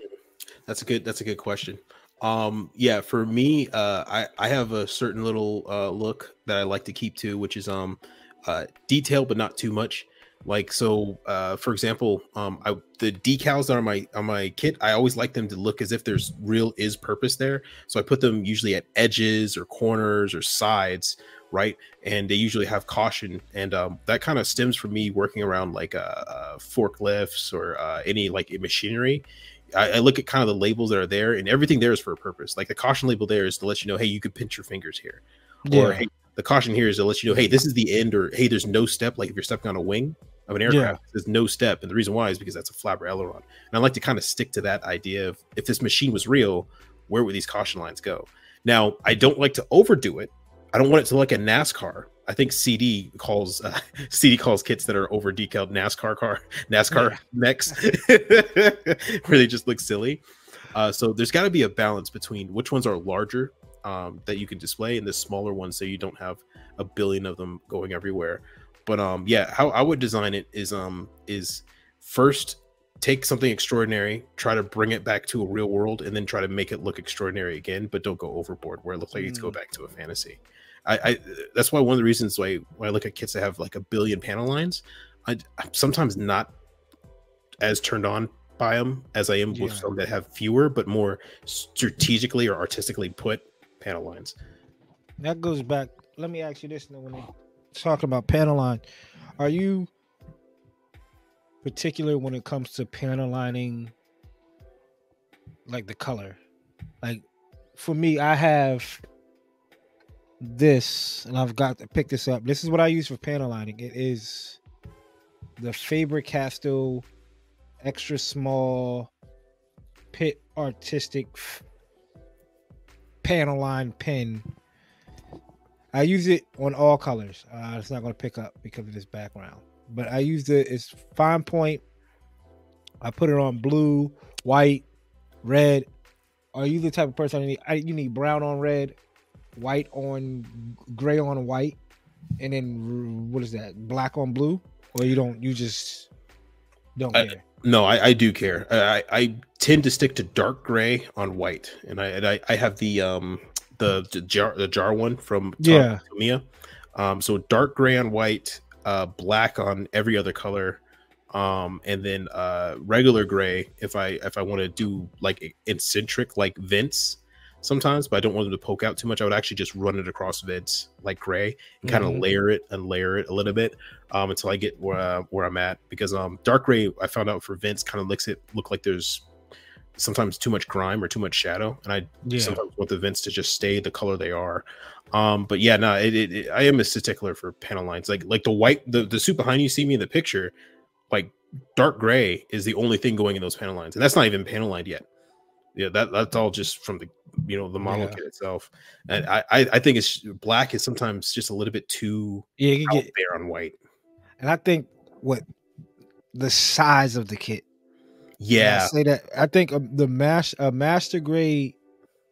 That's a good. That's a good question. Um, yeah, for me, uh, I I have a certain little uh look that I like to keep to, which is um, uh, detail but not too much. Like so, uh, for example, um, I, the decals that are my on my kit, I always like them to look as if there's real is purpose there. So I put them usually at edges or corners or sides, right? And they usually have caution, and um, that kind of stems from me working around like uh, uh forklifts or uh, any like machinery. I, I, look at kind of the labels that are there, and everything there is for a purpose. Like the caution label there is to let you know, hey, you could pinch your fingers here, yeah. or hey, the caution here is to let you know, hey, this is the end, or hey, there's no step. Like if you're stepping on a wing, of an aircraft. Yeah. There's no step, and the reason why is because that's a flabber aileron. And I like to kind of stick to that idea of if this machine was real, where would these caution lines go? Now, I don't like to overdo it. I don't want it to look like a NASCAR. I think CD calls uh, CD calls kits that are over decaled NASCAR car NASCAR yeah. mechs, where they just look silly. Uh, so there's got to be a balance between which ones are larger um, that you can display and the smaller ones, so you don't have a billion of them going everywhere. But um, yeah, how I would design it is um is first take something extraordinary, try to bring it back to a real world, and then try to make it look extraordinary again, but don't go overboard where it looks like mm. it's go back to a fantasy. I, I that's why one of the reasons why when I look at kits that have like a billion panel lines, I, am sometimes not as turned on by them as I am yeah. with some that have fewer but more strategically or artistically put panel lines. That goes back. Let me ask you this: when they talking about panel line, are you particular when it comes to panel lining like the color? Like for me, I have this and I've got to pick this up. This is what I use for panel lining. It is the Faber Castell extra small pit artistic panel line pen I use it on all colors. Uh, it's not going to pick up because of this background, but I use it. It's fine point. I put it on blue, white, red. Are you the type of person I need? I, you need brown on red, white on gray on white, and then what is that? Black on blue, or you don't? You just don't I, care. No, I, I do care. I, I tend to stick to dark gray on white, and I and I, I have the um the, the jar the jar one from yeah Mia. Um, so dark gray on white, uh, black on every other color, um, and then uh, regular gray if I if I want to do like eccentric like vents sometimes, but I don't want them to poke out too much. I would actually just run it across vents like gray and kind of mm-hmm. layer it and layer it a little bit um, until I get where uh, where I'm at. Because um, dark gray I found out for vents kind of looks it look like there's sometimes too much grime or too much shadow, and I yeah. sometimes want the vents to just stay the color they are. Um, but yeah, no, it, it, it, I am a stickler for panel lines. Like like the white, the the suit behind you see me in the picture, like dark gray is the only thing going in those panel lines, and that's not even panel lined yet. Yeah, that that's all just from the you know the model yeah. kit itself, and I, I I think it's black is sometimes just a little bit too yeah you get there on white, and I think what the size of the kit yeah, I say that. I think um, the mash a master grade.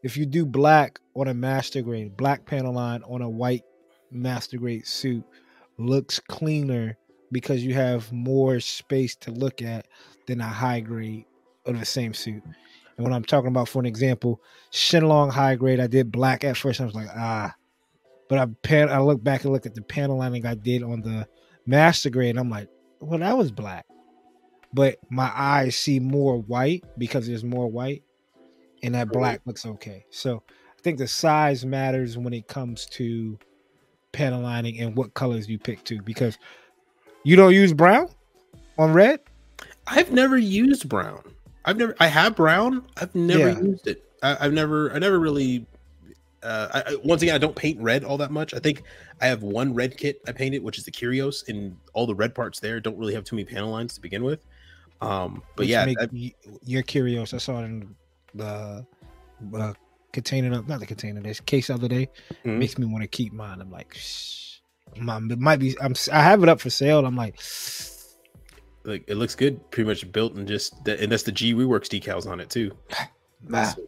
If you do black on a master grade, black panel line on a white master grade suit looks cleaner because you have more space to look at than a high grade of the same suit. And when I'm talking about, for an example, Shenlong high grade, I did black at first. I was like, ah, but I pan, I look back and look at the panel lining I did on the master grade. And I'm like, well, that was black but my eyes see more white because there's more white, and that black looks okay. So I think the size matters when it comes to panel lining and what colors you pick too, because you don't use brown on red. I've never used brown. I've never. I have brown. I've never yeah. used it. I, have never. I never really. Uh, I, once again, I don't paint red all that much. I think I have one red kit I painted, which is the Kyrios, and all the red parts there don't really have too many panel lines to begin with. Um, but Which yeah, that, you're curious. I saw it in the uh, container, not the container, this case the other day. Mm-hmm. Makes me want to keep mine. I'm like, Shh. Mom, it might be. I'm. I have it up for sale. I'm like, like it looks good, pretty much built and just, and that's the G Reworks decals on it too. So,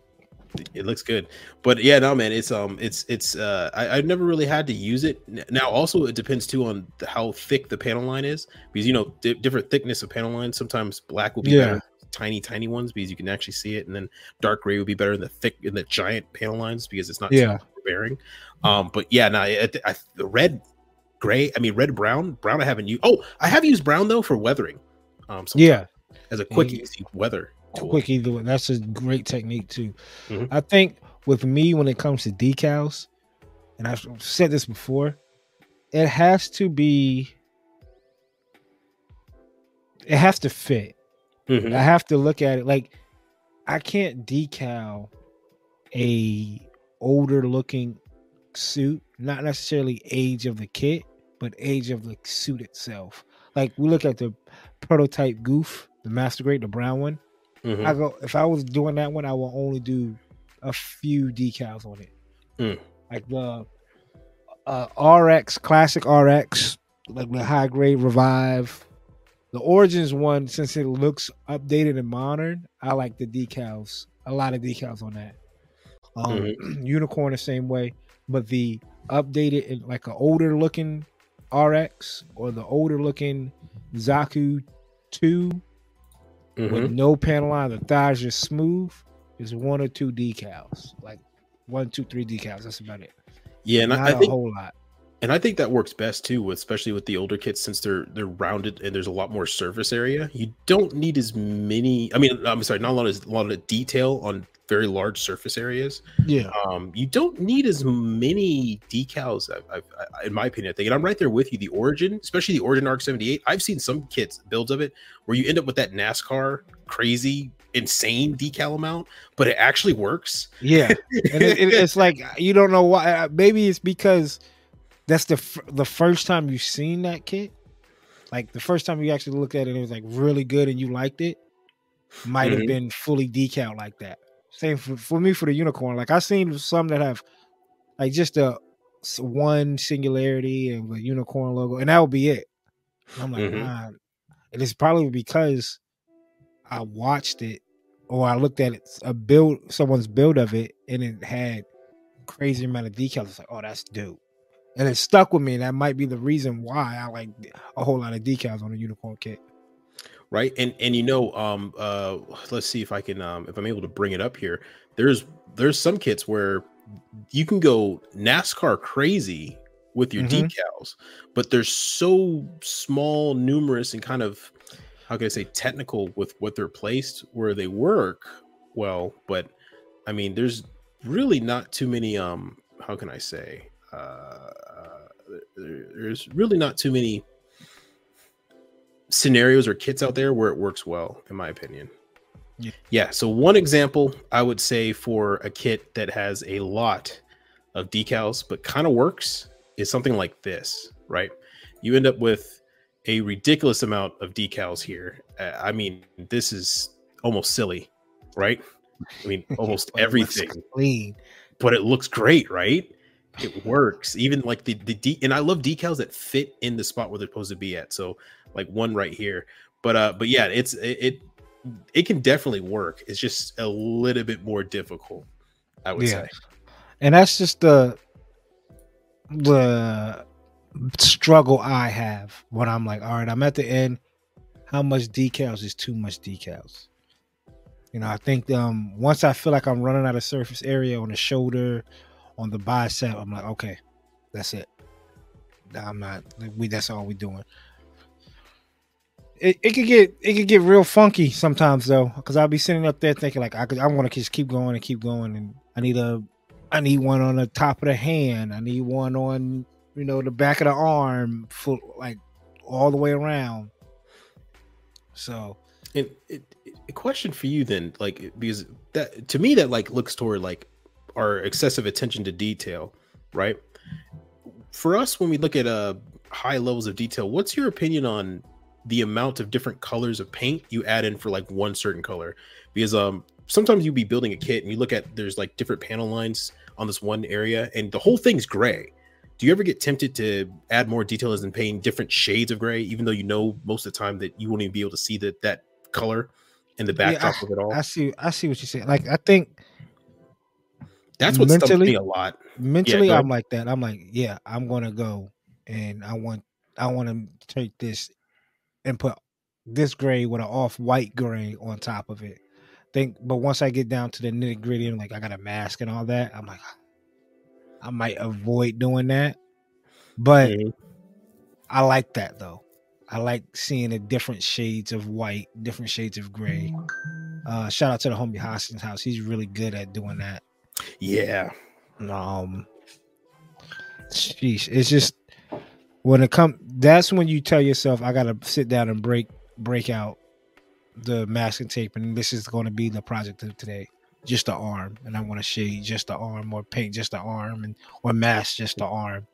it looks good but yeah no man it's um it's it's uh I, have never really had to use it now also it depends too on the, how thick the panel line is because you know di- different thickness of panel lines sometimes black will be yeah. better tiny tiny ones because you can actually see it and then dark gray would be better in the thick in the giant panel lines because it's not yeah bearing um but yeah now I, I, the red gray. I mean, red, brown, brown. I haven't used. Oh, I have used brown though for weathering. Um, yeah, as a quick, easy weather tool. Quick either way. That's a great technique too. Mm-hmm. I think with me when it comes to decals, and I've said this before, it has to be. It has to fit. Mm-hmm. I have to look at it like I can't decal a older looking suit, not necessarily age of the kit, but age of the suit itself. Like we look at the prototype Gouf, the master grade, the brown one. Mm-hmm. I go if I was doing that one, I will only do a few decals on it. Mm. Like the uh, RX classic RX, like the high grade revive. The Origins one, since it looks updated and modern, I like the decals. A lot of decals on that. Um, mm-hmm. Unicorn the same way, but the updated and like an older looking RX or the older looking Zaku 2 mm-hmm. with no panel line, the thighs just smooth, is one or two decals. Like one, two, three decals. That's about it. Yeah, and Not I, I think a whole lot. And I think that works best too, especially with the older kits, since they're they're rounded and there's a lot more surface area. You don't need as many. I mean, I'm sorry, not a lot of a lot of detail on very large surface areas. Yeah. Um, you don't need as many decals, I, I, I, in my opinion. I think, and I'm right there with you. The Origin, especially the Origin RX 78, I've seen some kits builds of it where you end up with that NASCAR crazy, insane decal amount, but it actually works. Yeah, and it, it, it's like you don't know why. Uh, maybe it's because that's the f- the first time you've seen that kit. Like the first time you actually looked at it, and it was like really good, and you liked it. Might mm-hmm. have been fully decal like that. Same for, for me for the unicorn. Like I've seen some that have like just a one singularity and the unicorn logo, and that would be it. And I'm like, mm-hmm. and it's probably because I watched it or I looked at it, a build, someone's build of it, and it had crazy amount of decals. It's like, oh, that's dope, and it stuck with me. And that might be the reason why I like a whole lot of decals on a unicorn kit right and and you know um uh let's see if i can um if i'm able to bring it up here there's there's some kits where you can go nascar crazy with your mm-hmm. decals but they're so small numerous and kind of how can i say technical with what they're placed where they work well but i mean there's really not too many um how can i say uh, uh there's really not too many scenarios or kits out there where it works well, in my opinion. Yeah. yeah. So one example I would say for a kit that has a lot of decals but kind of works is something like this, right? You end up with a ridiculous amount of decals here. Uh, I mean, this is almost silly, right? I mean, almost everything clean, but it looks great, right? It works. Even like the the de- and I love decals that fit in the spot where they're supposed to be at. So like one right here. But uh, but yeah, it's it, it it can definitely work. It's just a little bit more difficult, I would yeah. say. And that's just the the struggle I have when I'm like, all right, I'm at the end. How much decals is too much decals? You know, I think um once I feel like I'm running out of surface area on the shoulder, on the bicep, I'm like, okay, that's it. I'm not we that's all we're doing it, it could get it could get real funky sometimes though, because I'll be sitting up there thinking like I could I want to just keep going and keep going, and I need a I need one on the top of the hand, I need one on you know the back of the arm, full like all the way around. So, and it, a question for you then, like because that to me that like looks toward like our excessive attention to detail, right? For us, when we look at uh high levels of detail, what's your opinion on the amount of different colors of paint you add in for like one certain color? Because um sometimes you'll be building a kit and you look at there's like different panel lines on this one area and the whole thing's gray. Do you ever get tempted to add more details and paint different shades of gray even though you know most of the time that you won't even be able to see that that color in the backdrop yeah, I, of it all? I see i see what you're saying. Like i think that's what mentally me a lot mentally yeah, i'm like that i'm like yeah i'm gonna go and i want i want to take this and put this gray with an off white gray on top of it. Think, but once I get down to the nitty gritty and like I got a mask and all that, I'm like, I might avoid doing that. But mm-hmm. I like that though. I like seeing the different shades of white, different shades of gray. Uh, shout out to the homie Hoskins house. He's really good at doing that. Yeah. Um, sheesh, it's just when it come. That's when you tell yourself, I gotta sit down and break break out the masking tape, and this is to be the project of today. Just the arm, and I want to shade just the arm, or paint just the arm, and or mask just the arm.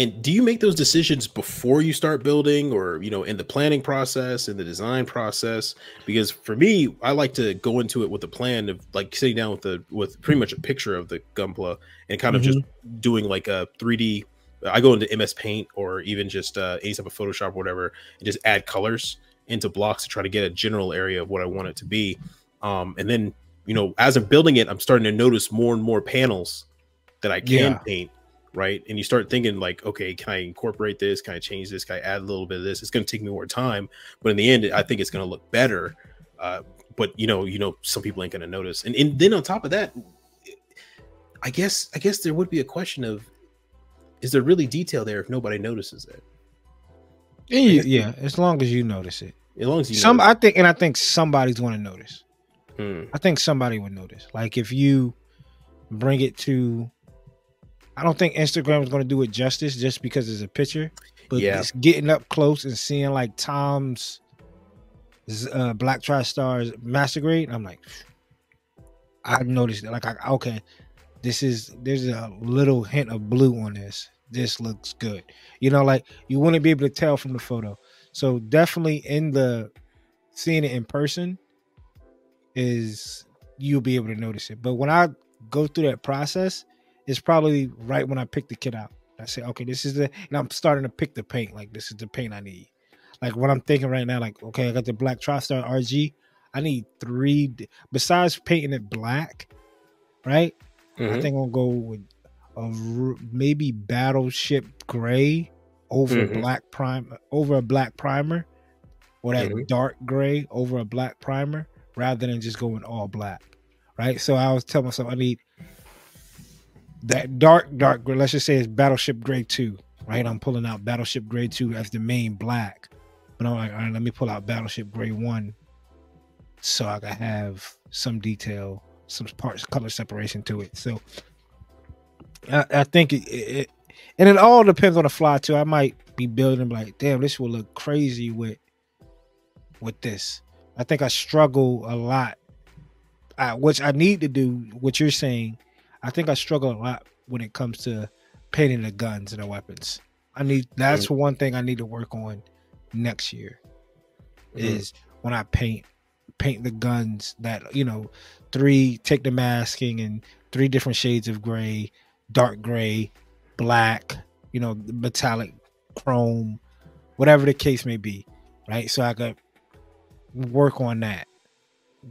And do you make those decisions before you start building or, you know, in the planning process, in the design process? Because for me, I like to go into it with a plan of like sitting down with the with pretty much a picture of the Gunpla and kind of mm-hmm. just doing like a 3D I go into MS Paint or even just uh, any type of Photoshop or whatever and just add colors into blocks to try to get a general area of what I want it to be. Um, and then, you know, as I'm building it, I'm starting to notice more and more panels that I can yeah. paint right? And you start thinking like, okay, can I incorporate this? Can I change this? Can I add a little bit of this? It's going to take me more time, but in the end, I think it's going to look better. Uh, but you know, you know, some people ain't going to notice. And, and then on top of that, I guess, I guess there would be a question of, is there really detail there if nobody notices it? Yeah, yeah, as long as you notice it. As long as you some, I think, and I think somebody's going to notice. Hmm. I think somebody would notice. Like if you bring it to I don't think Instagram is going to do it justice just because it's a picture. But yeah. it's getting up close and seeing like Tom's uh, Black TriStar's Master Grade. I'm like, I've noticed it. Like, I, okay, this is there's a little hint of blue on this. This looks good. You know, like you wouldn't be able to tell from the photo. So definitely in the seeing it in person is you'll be able to notice it. But when I go through that process, it's probably right when I pick the kit out. I say, okay, this is the, and I'm starting to pick the paint. Like this is the paint I need. Like what I'm thinking right now, like okay, I got the black TriStar RG. I need three. Besides painting it black, right? Mm-hmm. I think I'll go with a maybe battleship gray over mm-hmm. black prime over a black primer, or that mm-hmm. dark gray over a black primer, rather than just going all black, right? So I was telling myself I need that dark, dark let's just say it's Battleship Gray 2, right? I'm pulling out Battleship Gray 2 as the main black. But I'm like, all right, let me pull out Battleship Gray 1 so I can have some detail, some parts, color separation to it. So I, I think it, it, and it all depends on the fly too. I might be building like, damn, this will look crazy with with this. I think I struggle a lot, uh, which I need to do. What you're saying I think I struggle a lot when it comes to painting the guns and the weapons. I need that's mm-hmm. one thing I need to work on next year. Mm-hmm. Is when I paint paint the guns that you know three take the masking and three different shades of gray, dark gray, black, you know, metallic, chrome, whatever the case may be, right? So I could work on that.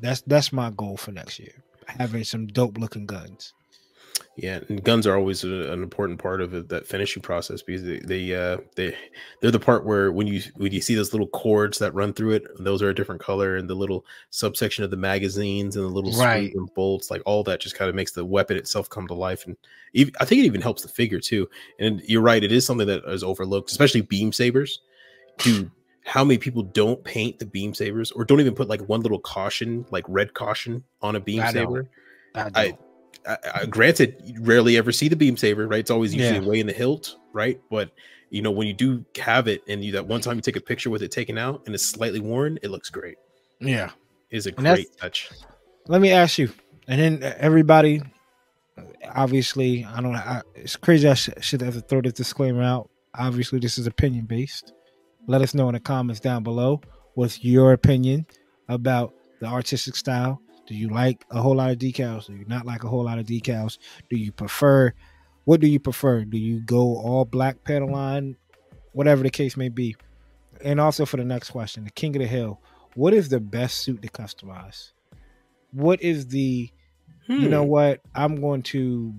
That's that's my goal for next year. Having some dope looking guns. Yeah, and guns are always a, an important part of it, that finishing process because they they uh, they they're the part where when you when you see those little cords that run through it, those are a different color, and the little subsection of the magazines and the little right. and bolts, like all that, just kind of makes the weapon itself come to life. And even, I think it even helps the figure too. And you're right, it is something that is overlooked, especially beam sabers. To how many people don't paint the beam sabers or don't even put like one little caution, like red caution, on a beam I saber? I, I uh, granted, you rarely ever see the beam saber, right? It's always usually yeah. way in the hilt, right? But you know, when you do have it, and you that one time you take a picture with it taken out and it's slightly worn, it looks great. Yeah, is a great touch. Let me ask you, and then everybody, obviously, I don't. I, it's crazy. I sh- should have to throw this disclaimer out. Obviously, this is opinion based. Let us know in the comments down below what's your opinion about the artistic style do you like a whole lot of decals? Do you not like a whole lot of decals? Do you prefer what do you prefer? Do you go all black pedal line? Whatever the case may be. And also for the next question, the King of the Hill, what is the best suit to customize? What is the hmm. you know hmm. what? I'm going to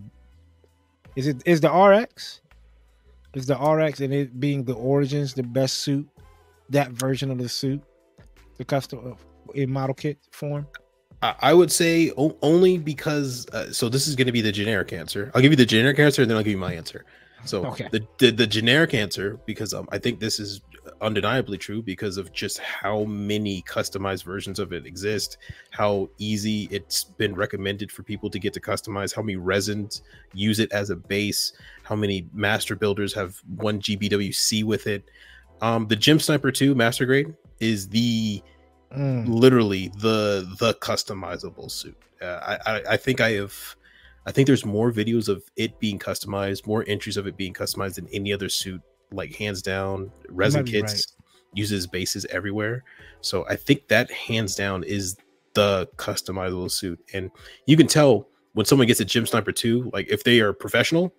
is it is the RX? Is the RX and it being the origins the best suit? That version of the suit, the custom in model kit form? I would say only because uh, so this is going to be the generic answer. I'll give you the generic answer, and then I'll give you my answer. So Okay. the, the the generic answer, because um, I think this is undeniably true because of just how many customized versions of it exist, how easy it's been recommended for people to get to customize, how many resins use it as a base, how many master builders have one GBWC with it. Um, the GM Sniper 2 Master Grade is the Mm. literally the the customizable suit. Uh, I, I I think I have. I think there's more videos of it being customized, more entries of it being customized than any other suit. Like hands down, resin kits uses bases everywhere. So I think that hands down is the customizable suit, and you can tell when someone gets a GM Sniper two, like if they are professional,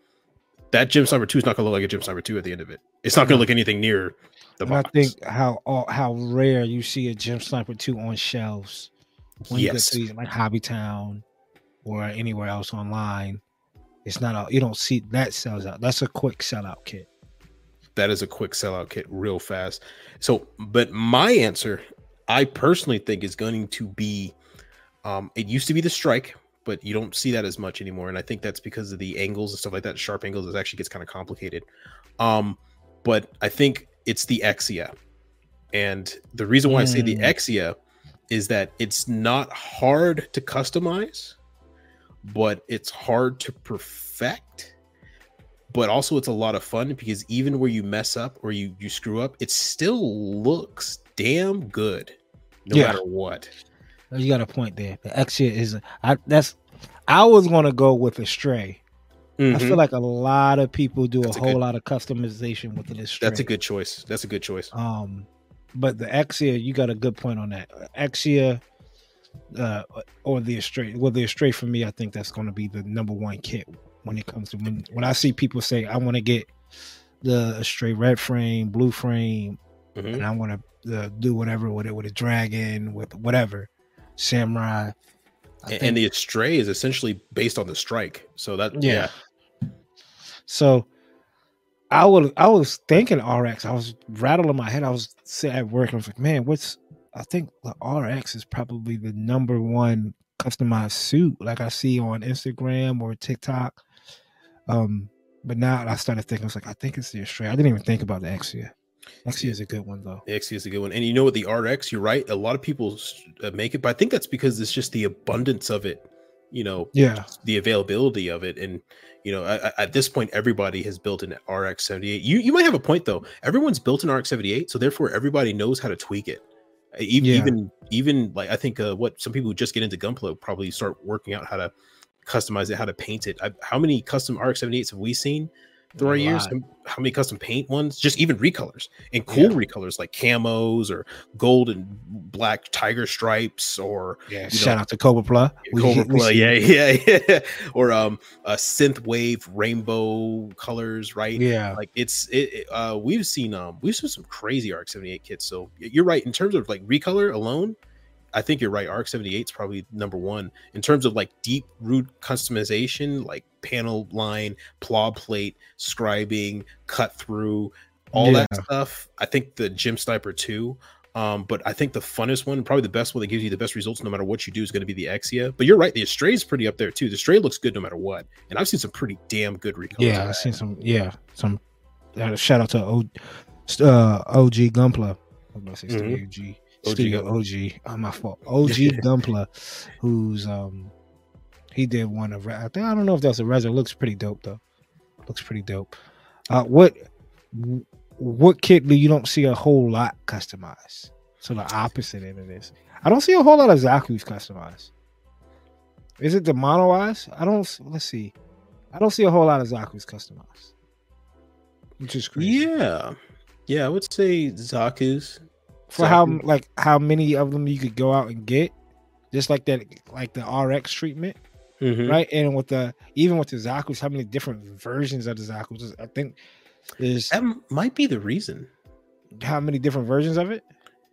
that GM Sniper two is not gonna look like a GM Sniper two at the end of it. It's not gonna look anything near the And I think how how rare you see a GM Sniper 2 on shelves when you go yes, to like Hobbytown or anywhere else online. It's not a you don't see that sells out. That's a quick sellout kit. that is a quick sellout kit real fast. So, but my answer, I personally think is going to be um it used to be the strike, but you don't see that as much anymore. And I think that's because of the angles and stuff like that, sharp angles, it actually gets kind of complicated. Um, but I think it's the Exia. And the reason why I say the Mm. Exia is that it's not hard to customize, but it's hard to perfect but also it's a lot of fun because even where you mess up or you you screw up it still looks damn good no Yeah. matter what You got a point there. The Exia is I that's I was gonna go with Astray. I Mhm. feel like a lot of people do That's a a whole good- lot of customization with the stray. that's a good choice that's a good choice Um, but the Exia, you got a good point on that. Exia, uh, or the Astray. Well, the Astray for me, I think that's going to be the number one kit when it comes to when when I see people say I want to get the Astray red frame, blue frame, Mhm. and I want to uh, do whatever with it with a dragon, with whatever samurai. I and, think- the stray is essentially based on the strike so that yeah, Yeah. So I would I was thinking RX. I was rattling my head. I was sitting at work. I was like, man, what's I think the RX is probably the number one customized suit like I see on Instagram or TikTok. Um, but now I started thinking, I was like, I think it's the Australia. I didn't even think about the Exia. Exia is a good one though. the is a good one. And you know what? The rx you're right. A lot of people uh, make it but i think that's because it's just the abundance of it you know Yeah. the availability of it. And you know I- I- at this point everybody has built an rx 78 you you might have a point though. Everyone's built an rx 78 so therefore everybody knows how to tweak it. Even Yeah. even even like i think uh, what some people who just get into gunpla probably start working out how to customize it how to paint it. I, how many custom rx 78s have we seen through our A years how, many custom paint ones just even recolors and cool Yeah. recolors like camos or gold and black tiger stripes or Yeah. Shout know, out to Cobra Pla. Cobra see- yeah, yeah, yeah, or um, a synth wave rainbow colors, right? Yeah. Like it's it. it, Uh, we've seen um, we've seen some crazy RX seventy eight kits. So you're right in terms of like recolor alone. I think you're right. RX seventy eight is probably number one in terms of like deep root customization, like panel line, plow plate, scribing, cut through, all that stuff. I think the GM Sniper two. Um, but I think the funnest one, probably the best one that gives you the best results no matter what you do, is going to be the Exia. But you're right, the Astray is pretty up there too. The Stray looks good no matter what, and I've seen some pretty damn good recolors. Yeah, I've seen some. Yeah, some. Uh, shout out to o, uh, OG Gunpla. I'm gonna say Mhm. Studio G. OG Studio. OG. Oh, my fault. OG Gunpla, who's um, he did one of. I think I don't know if that's a res. It looks pretty dope though. Looks pretty dope. Uh, what what kit do you don't see a whole lot customized? So the opposite end of this, I don't see a whole lot of Zaku's customized. Is it the mono eyes? I don't. Let's see. I don't see a whole lot of Zaku's customized, which is crazy. Yeah, yeah, I would say Zaku's For how like how many of them you could go out and get, just like that, like the RX treatment, Mhm. right? And with the even with the Zaku's, how many different versions of the Zaku's? I think there's That might be the reason. how many different versions of it.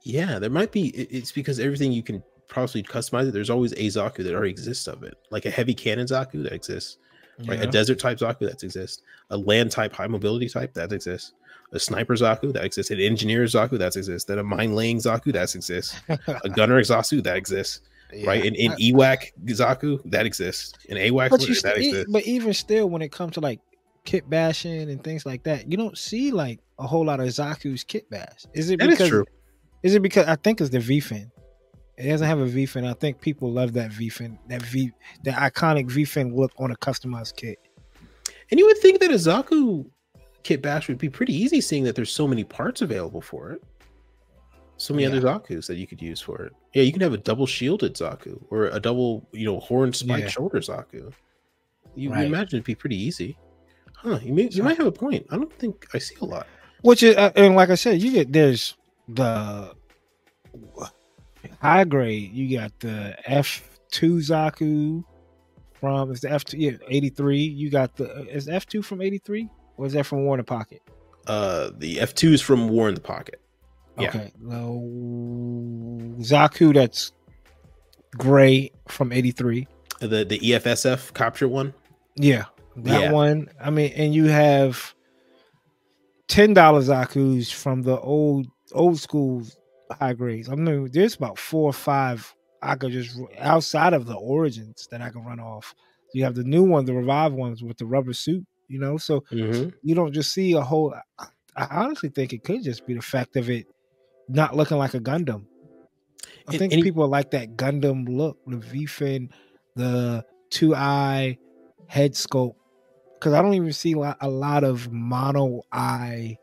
Yeah, there might be. It's because everything you can possibly customize it. There's always a Zaku that already exists of it, like a heavy cannon Zaku that exists, right? A desert type Zaku that exists, a land type high mobility type that exists, a sniper Zaku that exists, an engineer Zaku that exists, then a mine laying Zaku that exists, a gunner Zaku that exists, right? Yeah. And in I- EWAC Zaku that exists, an AWAC but you that st- exists. but even still, when it comes to like kit bashing and things like that, you don't see like a whole lot of Zaku's kit bash. Is it That is because true. is it because I think it's the V fin? It doesn't have a V fin. I think people love that V fin, that V, that iconic V fin look on a customized kit. And you would think that a Zaku kit bash would be pretty easy, seeing that there's so many parts available for it. So many Yeah. other Zaku's that you could use for it. Yeah, you can have a double shielded Zaku or a double, you know, horn spike Yeah. shoulder Zaku. You, Right. you imagine it'd be pretty easy. Huh? You may, you might have a point. I don't think I see a lot. Which is, uh, and like I said, you get there's the high grade. You got the F two Zaku from it's the F two yeah eighty three. You got the is F two from eighty three or is that from War in the Pocket? Uh, the F two is from War in the Pocket. Yeah. Okay, no Zaku that's gray from eighty three. The the EFSF capture one. Yeah, that Yeah. one. I mean, and you have ten dollars Zaku's from the old old school high grades. I mean, there's about four or five I could just outside of the origins that I can run off. You have the new one, the revived ones with the rubber suit. You know, so Mm-hmm. you don't just see a whole. I- I honestly think it could just be the fact of it not looking like a Gundam. I And- think and- people like that Gundam look, the V fin, the two eye head sculpt, because I don't even see a lot of mono eye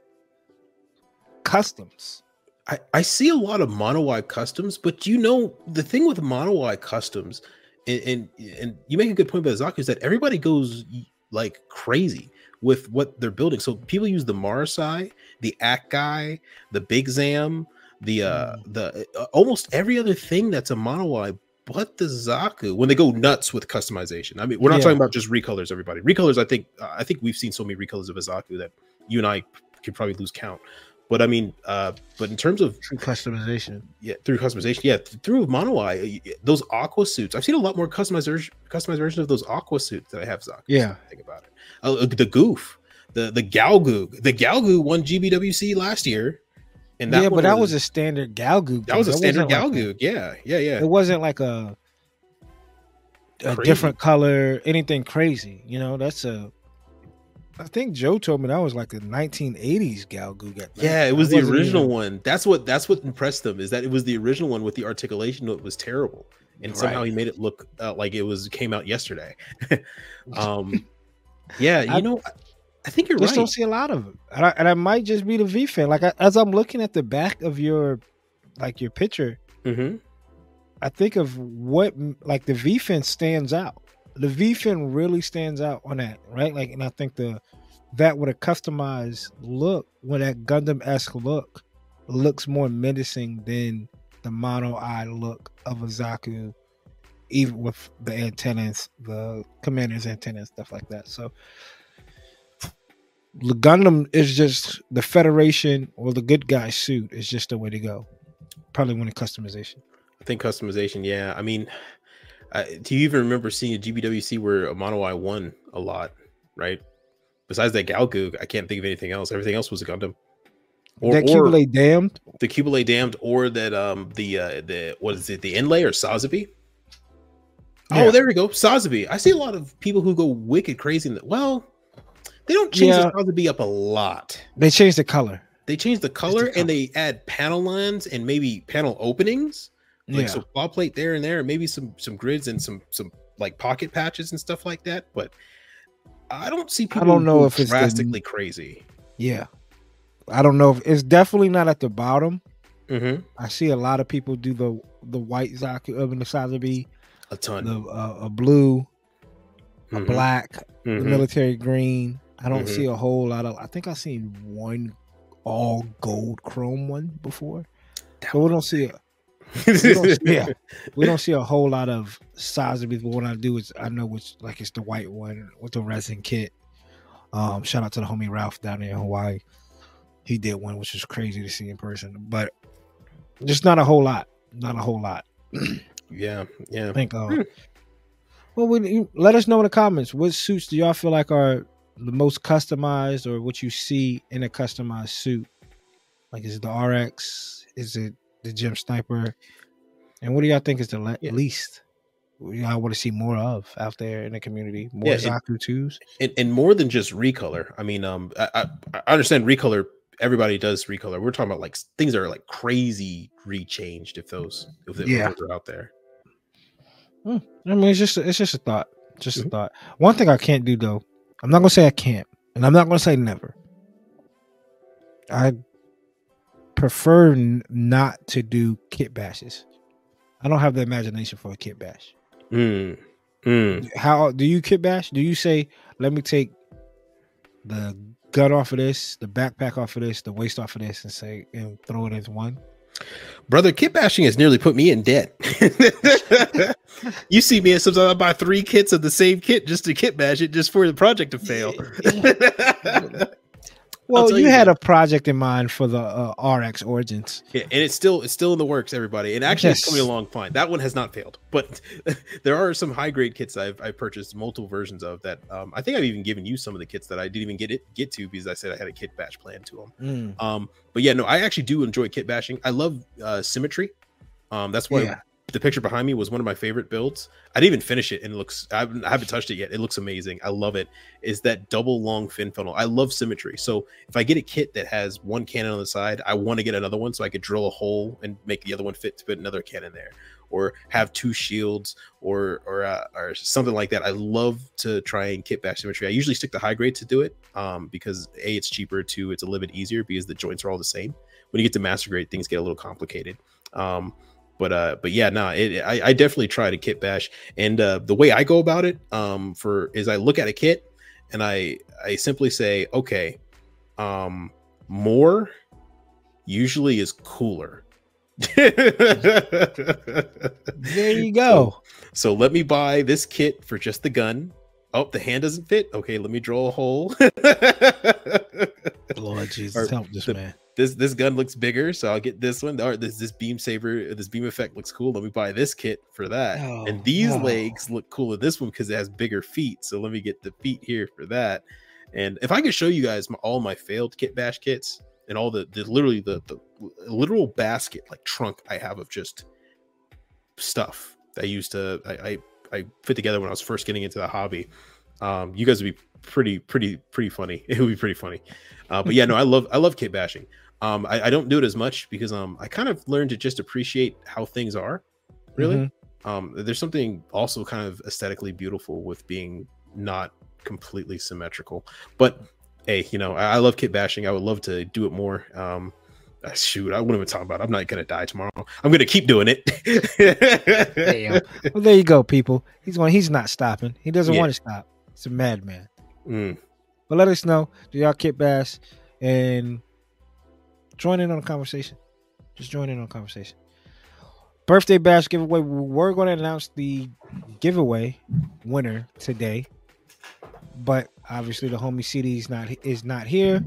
customs. I, I see a lot of mono eye customs, but you know the thing with mono eye customs, and, and and you make a good point about Zaku is that everybody goes like crazy with what they're building. So people use the Marasai, the Akai, the Big Zam, the uh the uh, almost every other thing that's a mono eye, but the Zaku when they go nuts with customization. I mean, we're not Yeah. talking about just recolors. Everybody recolors. I think uh, I think we've seen so many recolors of a Zaku that you and I could probably lose count. But I mean, uh, but in terms of True customization. yeah through customization yeah th- through mono eye those aqua suits i've seen a lot more customized customized version of those aqua suits that i have Zach. Yeah. think about it uh, uh, the Gouf the the Gelgoog the Gelgoog won gbwc last year and that yeah, but that was a standard Gelgoog. that was a standard wasn't like Gelgoog yeah yeah yeah It wasn't like a a Crazy. different color, anything crazy. You know, that's a. I think Joe told me that was like a 1980s Gelgoog. at that. yeah it was That the original even- one that's what that's what impressed them is that it was the original one with the articulation that was terrible and somehow Right. he made it look uh, like it was came out yesterday um yeah you I- know I, I think you're just right don't see a lot of it, and I, and I might just be the V fin. Like I, as I'm looking at the back of your, like your picture, Mhm. I think of what like the V fin stands out. The V fin really stands out on that, right? Like, and I think the that with a customized look, with that Gundam esque look, looks more menacing than the mono eye look of a Zaku, even with the antennas, the commander's antenna and stuff like that. So the Gundam is just the Federation or the good guy suit is just the way to go. Probably when the customization. I think customization, yeah. I mean, I, do you even remember seeing a GBWC where a mono eye won a lot, right? Besides that Gelgoog, I can't think of anything else. Everything else was a Gundam. Or, that or Qubeley Damned. the Qubeley Damned, or that um the uh the what is it, the Inlay or Sazabi? Yeah. Oh, there we go. Sazabi. I see a lot of people who go wicked crazy in that. Well, they don't change Yeah. the Sazabi up a lot. They change the color. They change the color and they add panel lines and maybe panel openings like yeah. so claw plate there and there and maybe some some grids and some some like pocket patches and stuff like that but i don't see people I don't know if it's the- drastically crazy yeah. I don't know if it's definitely not at the bottom. mm-hmm. I see a lot of people do the the white Zaku of the Sazabi, a ton the uh, a blue, a Mhm, black, the mhm. military green. I don't Mhm. see a whole lot of. I think I've seen one all gold chrome one before, but we don't see a we don't, yeah, we don't see a whole lot of Sazabis. But what I do is I know which like it's the white one with the resin kit. Um, shout out to the homie Ralph down there in Hawaii. He did one, which was crazy to see in person, but just not a whole lot. Not a whole lot. yeah yeah I think. Uh, Hmm. Well, we, let us know in the comments. What suits do y'all feel like are the most customized, or what you see in a customized suit? Like, is it the RX? Is it the GM Sniper? And what do y'all think is the le- Yeah. least? I want to see more of out there in the community. More Yeah, Zaku twos. and, and more than just recolor. I mean, um, I, I, I understand recolor. Everybody does recolor. We're talking about like things that are like crazy rechanged. If those, if they Yeah. are out there, I mean, it's just it's just a thought, just a Mhm. thought. One thing I can't do though, I'm not gonna say I can't, and I'm not gonna say never. I prefer n- not to do kit bashes. I don't have the imagination for a kit bash. Mm, mm. How do you kit bash? Do you say, "Let me take the gut off of this, the backpack off of this, the waist off of this, and say and throw it as one"? brother, kit bashing has nearly put me in debt. you see me, and sometimes I buy three kits of the same kit just to kit bash it, just for the project to fail. Well, you you, had a project in mind for the uh, RX Origins. Yeah, and it's still it's still in the works, everybody. And actually, it's coming along fine. That one has not failed, but there are some high grade kits I've I purchased multiple versions of that. Um, I think I've even given you some of the kits that I didn't even get it get to because I said I had a kit bash plan to them. Mm. Um, but yeah, no, I actually do enjoy kit bashing. I love uh, symmetry. Um, that's why Yeah. The picture behind me was one of my favorite builds. I didn't even finish it, and it looks I haven't, I haven't touched it yet. It looks amazing. I love it. Is that double long fin funnel? I love symmetry. So if I get a kit that has one cannon on the side, I want to get another one so I could drill a hole and make the other one fit to put another cannon there, or have two shields, or or uh, or something like that. I love to try and kit bash symmetry. I usually stick to high grade to do it, um, because a it's cheaper, two it's a little bit easier because the joints are all the same. When you get to master grade, things get a little complicated. Um, but uh but yeah nah it, I, I definitely try to kit bash. And uh the way i go about it um for is i look at a kit and i i simply say okay um more usually is cooler. There you go. so let me buy this kit for just the gun oh the hand doesn't fit okay let me draw a hole Lord Jesus, help this the- man. this this gun looks bigger, so I'll get this one. Or this this beam saber, this beam effect looks cool. Let me buy this kit for that. Oh, and these legs look cool in this one because it has bigger feet. So let me get the feet here for that. And if I could show you guys my, all my failed kit bash kits and all the, the literally the the literal basket like trunk I have of just stuff I used to I, I I put together when I was first getting into the hobby. Um, you guys would be pretty pretty pretty funny. It would be pretty funny. Uh, but yeah, no, I love I love kit bashing. Um, I, I don't do it as much because um I kind of learned to just appreciate how things are. Really, Mhm. um, there's something also kind of aesthetically beautiful with being not completely symmetrical. But hey, you know, I, I love kit bashing. I would love to do it more. Um, shoot, I wouldn't even talk about. It. I'm not gonna die tomorrow. I'm gonna keep doing it. Damn. Well, there you go, people. He's going. He's not stopping. He doesn't Yeah. want to stop. He's a madman. Mm, But let us know. Do y'all kick bash and join in on the conversation? Just join in on the conversation. Birthday bash giveaway. We're going to announce the giveaway winner today, but obviously the homie CD is not is not here.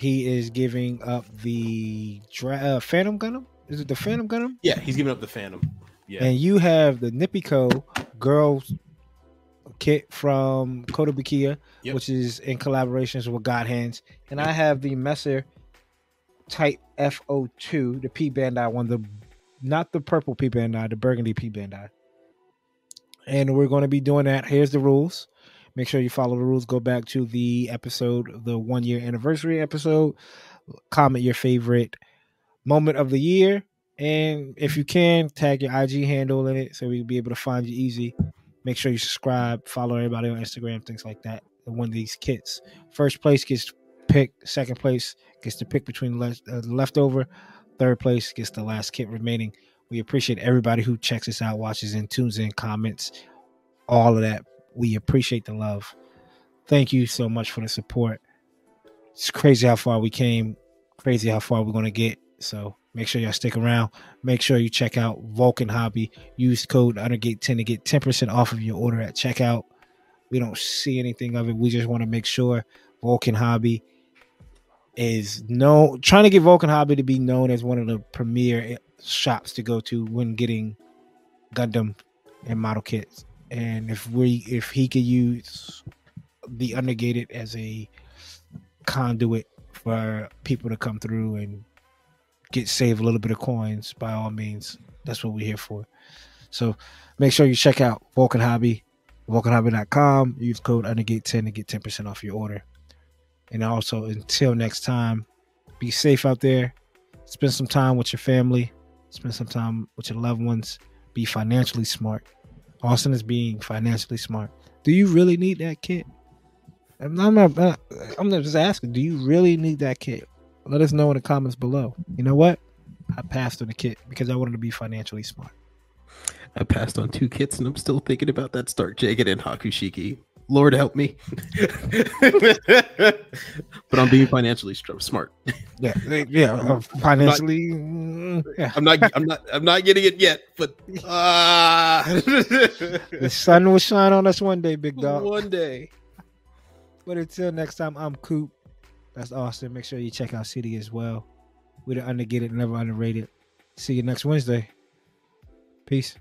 He is giving up the dra- uh, Phantom Gundam. Is it the Phantom Gundam? yeah, he's giving up the Phantom. Yeah, And you have the Nipico girls kit from Kotobukiya, Yep. which is in collaborations with God Hands. And I have the Messer Type FO2, the P Bandai one, the not the purple P Bandai, the burgundy P Bandai. And we're going to be doing that. Here's the rules. Make sure you follow the rules. Go back to the episode, the one year anniversary episode. Comment your favorite moment of the year. And if you can, tag your IG handle in it so we'll be able to find you easy. Make sure you subscribe, follow everybody on Instagram, things like that. And win these kits. First place gets picked. Second place gets to pick between the uh, leftover. Third place gets the last kit remaining. We appreciate everybody who checks us out, watches and tunes in, comments, all of that. We appreciate the love. Thank you so much for the support. It's crazy how far we came, crazy how far we're going to get. So make sure y'all stick around. Make sure you check out Vulcan Hobby. Use code Undergate10 to get 10% off of your order at checkout. We don't see anything of it. We just want to make sure Vulcan Hobby is known, trying to get Vulcan Hobby to be known as one of the premier shops to go to when getting Gundam and model kits. And if we, if he could use the Undergated as a conduit for people to come through and get save a little bit of coins, by all means, that's what we're here for. So make sure you check out Vulcan Hobby, vulcanhobby.com. Use code undergate10 to get 10% off your order. And also, until next time, be safe out there. Spend some time with your family. Spend some time with your loved ones. Be financially smart. Austen is being financially smart. Do you really need that kit? I'm not, I'm just asking. Do you really need that kit? Let us know in the comments below. You know what? I passed on the kit because I wanted to be financially smart. I passed on two kits and I'm still thinking about that Stark Jagan and Hakushiki. Lord help me. but I'm being financially smart. Yeah, yeah, uh, financially. I'm not, yeah. I'm not. I'm not. I'm not getting it yet. But uh... the sun will shine on us one day, big dog. One day. But until next time, I'm Coop. That's Austen. Make sure you check out CD as well. We don't underget it, never underrated. See you next Wednesday. Peace.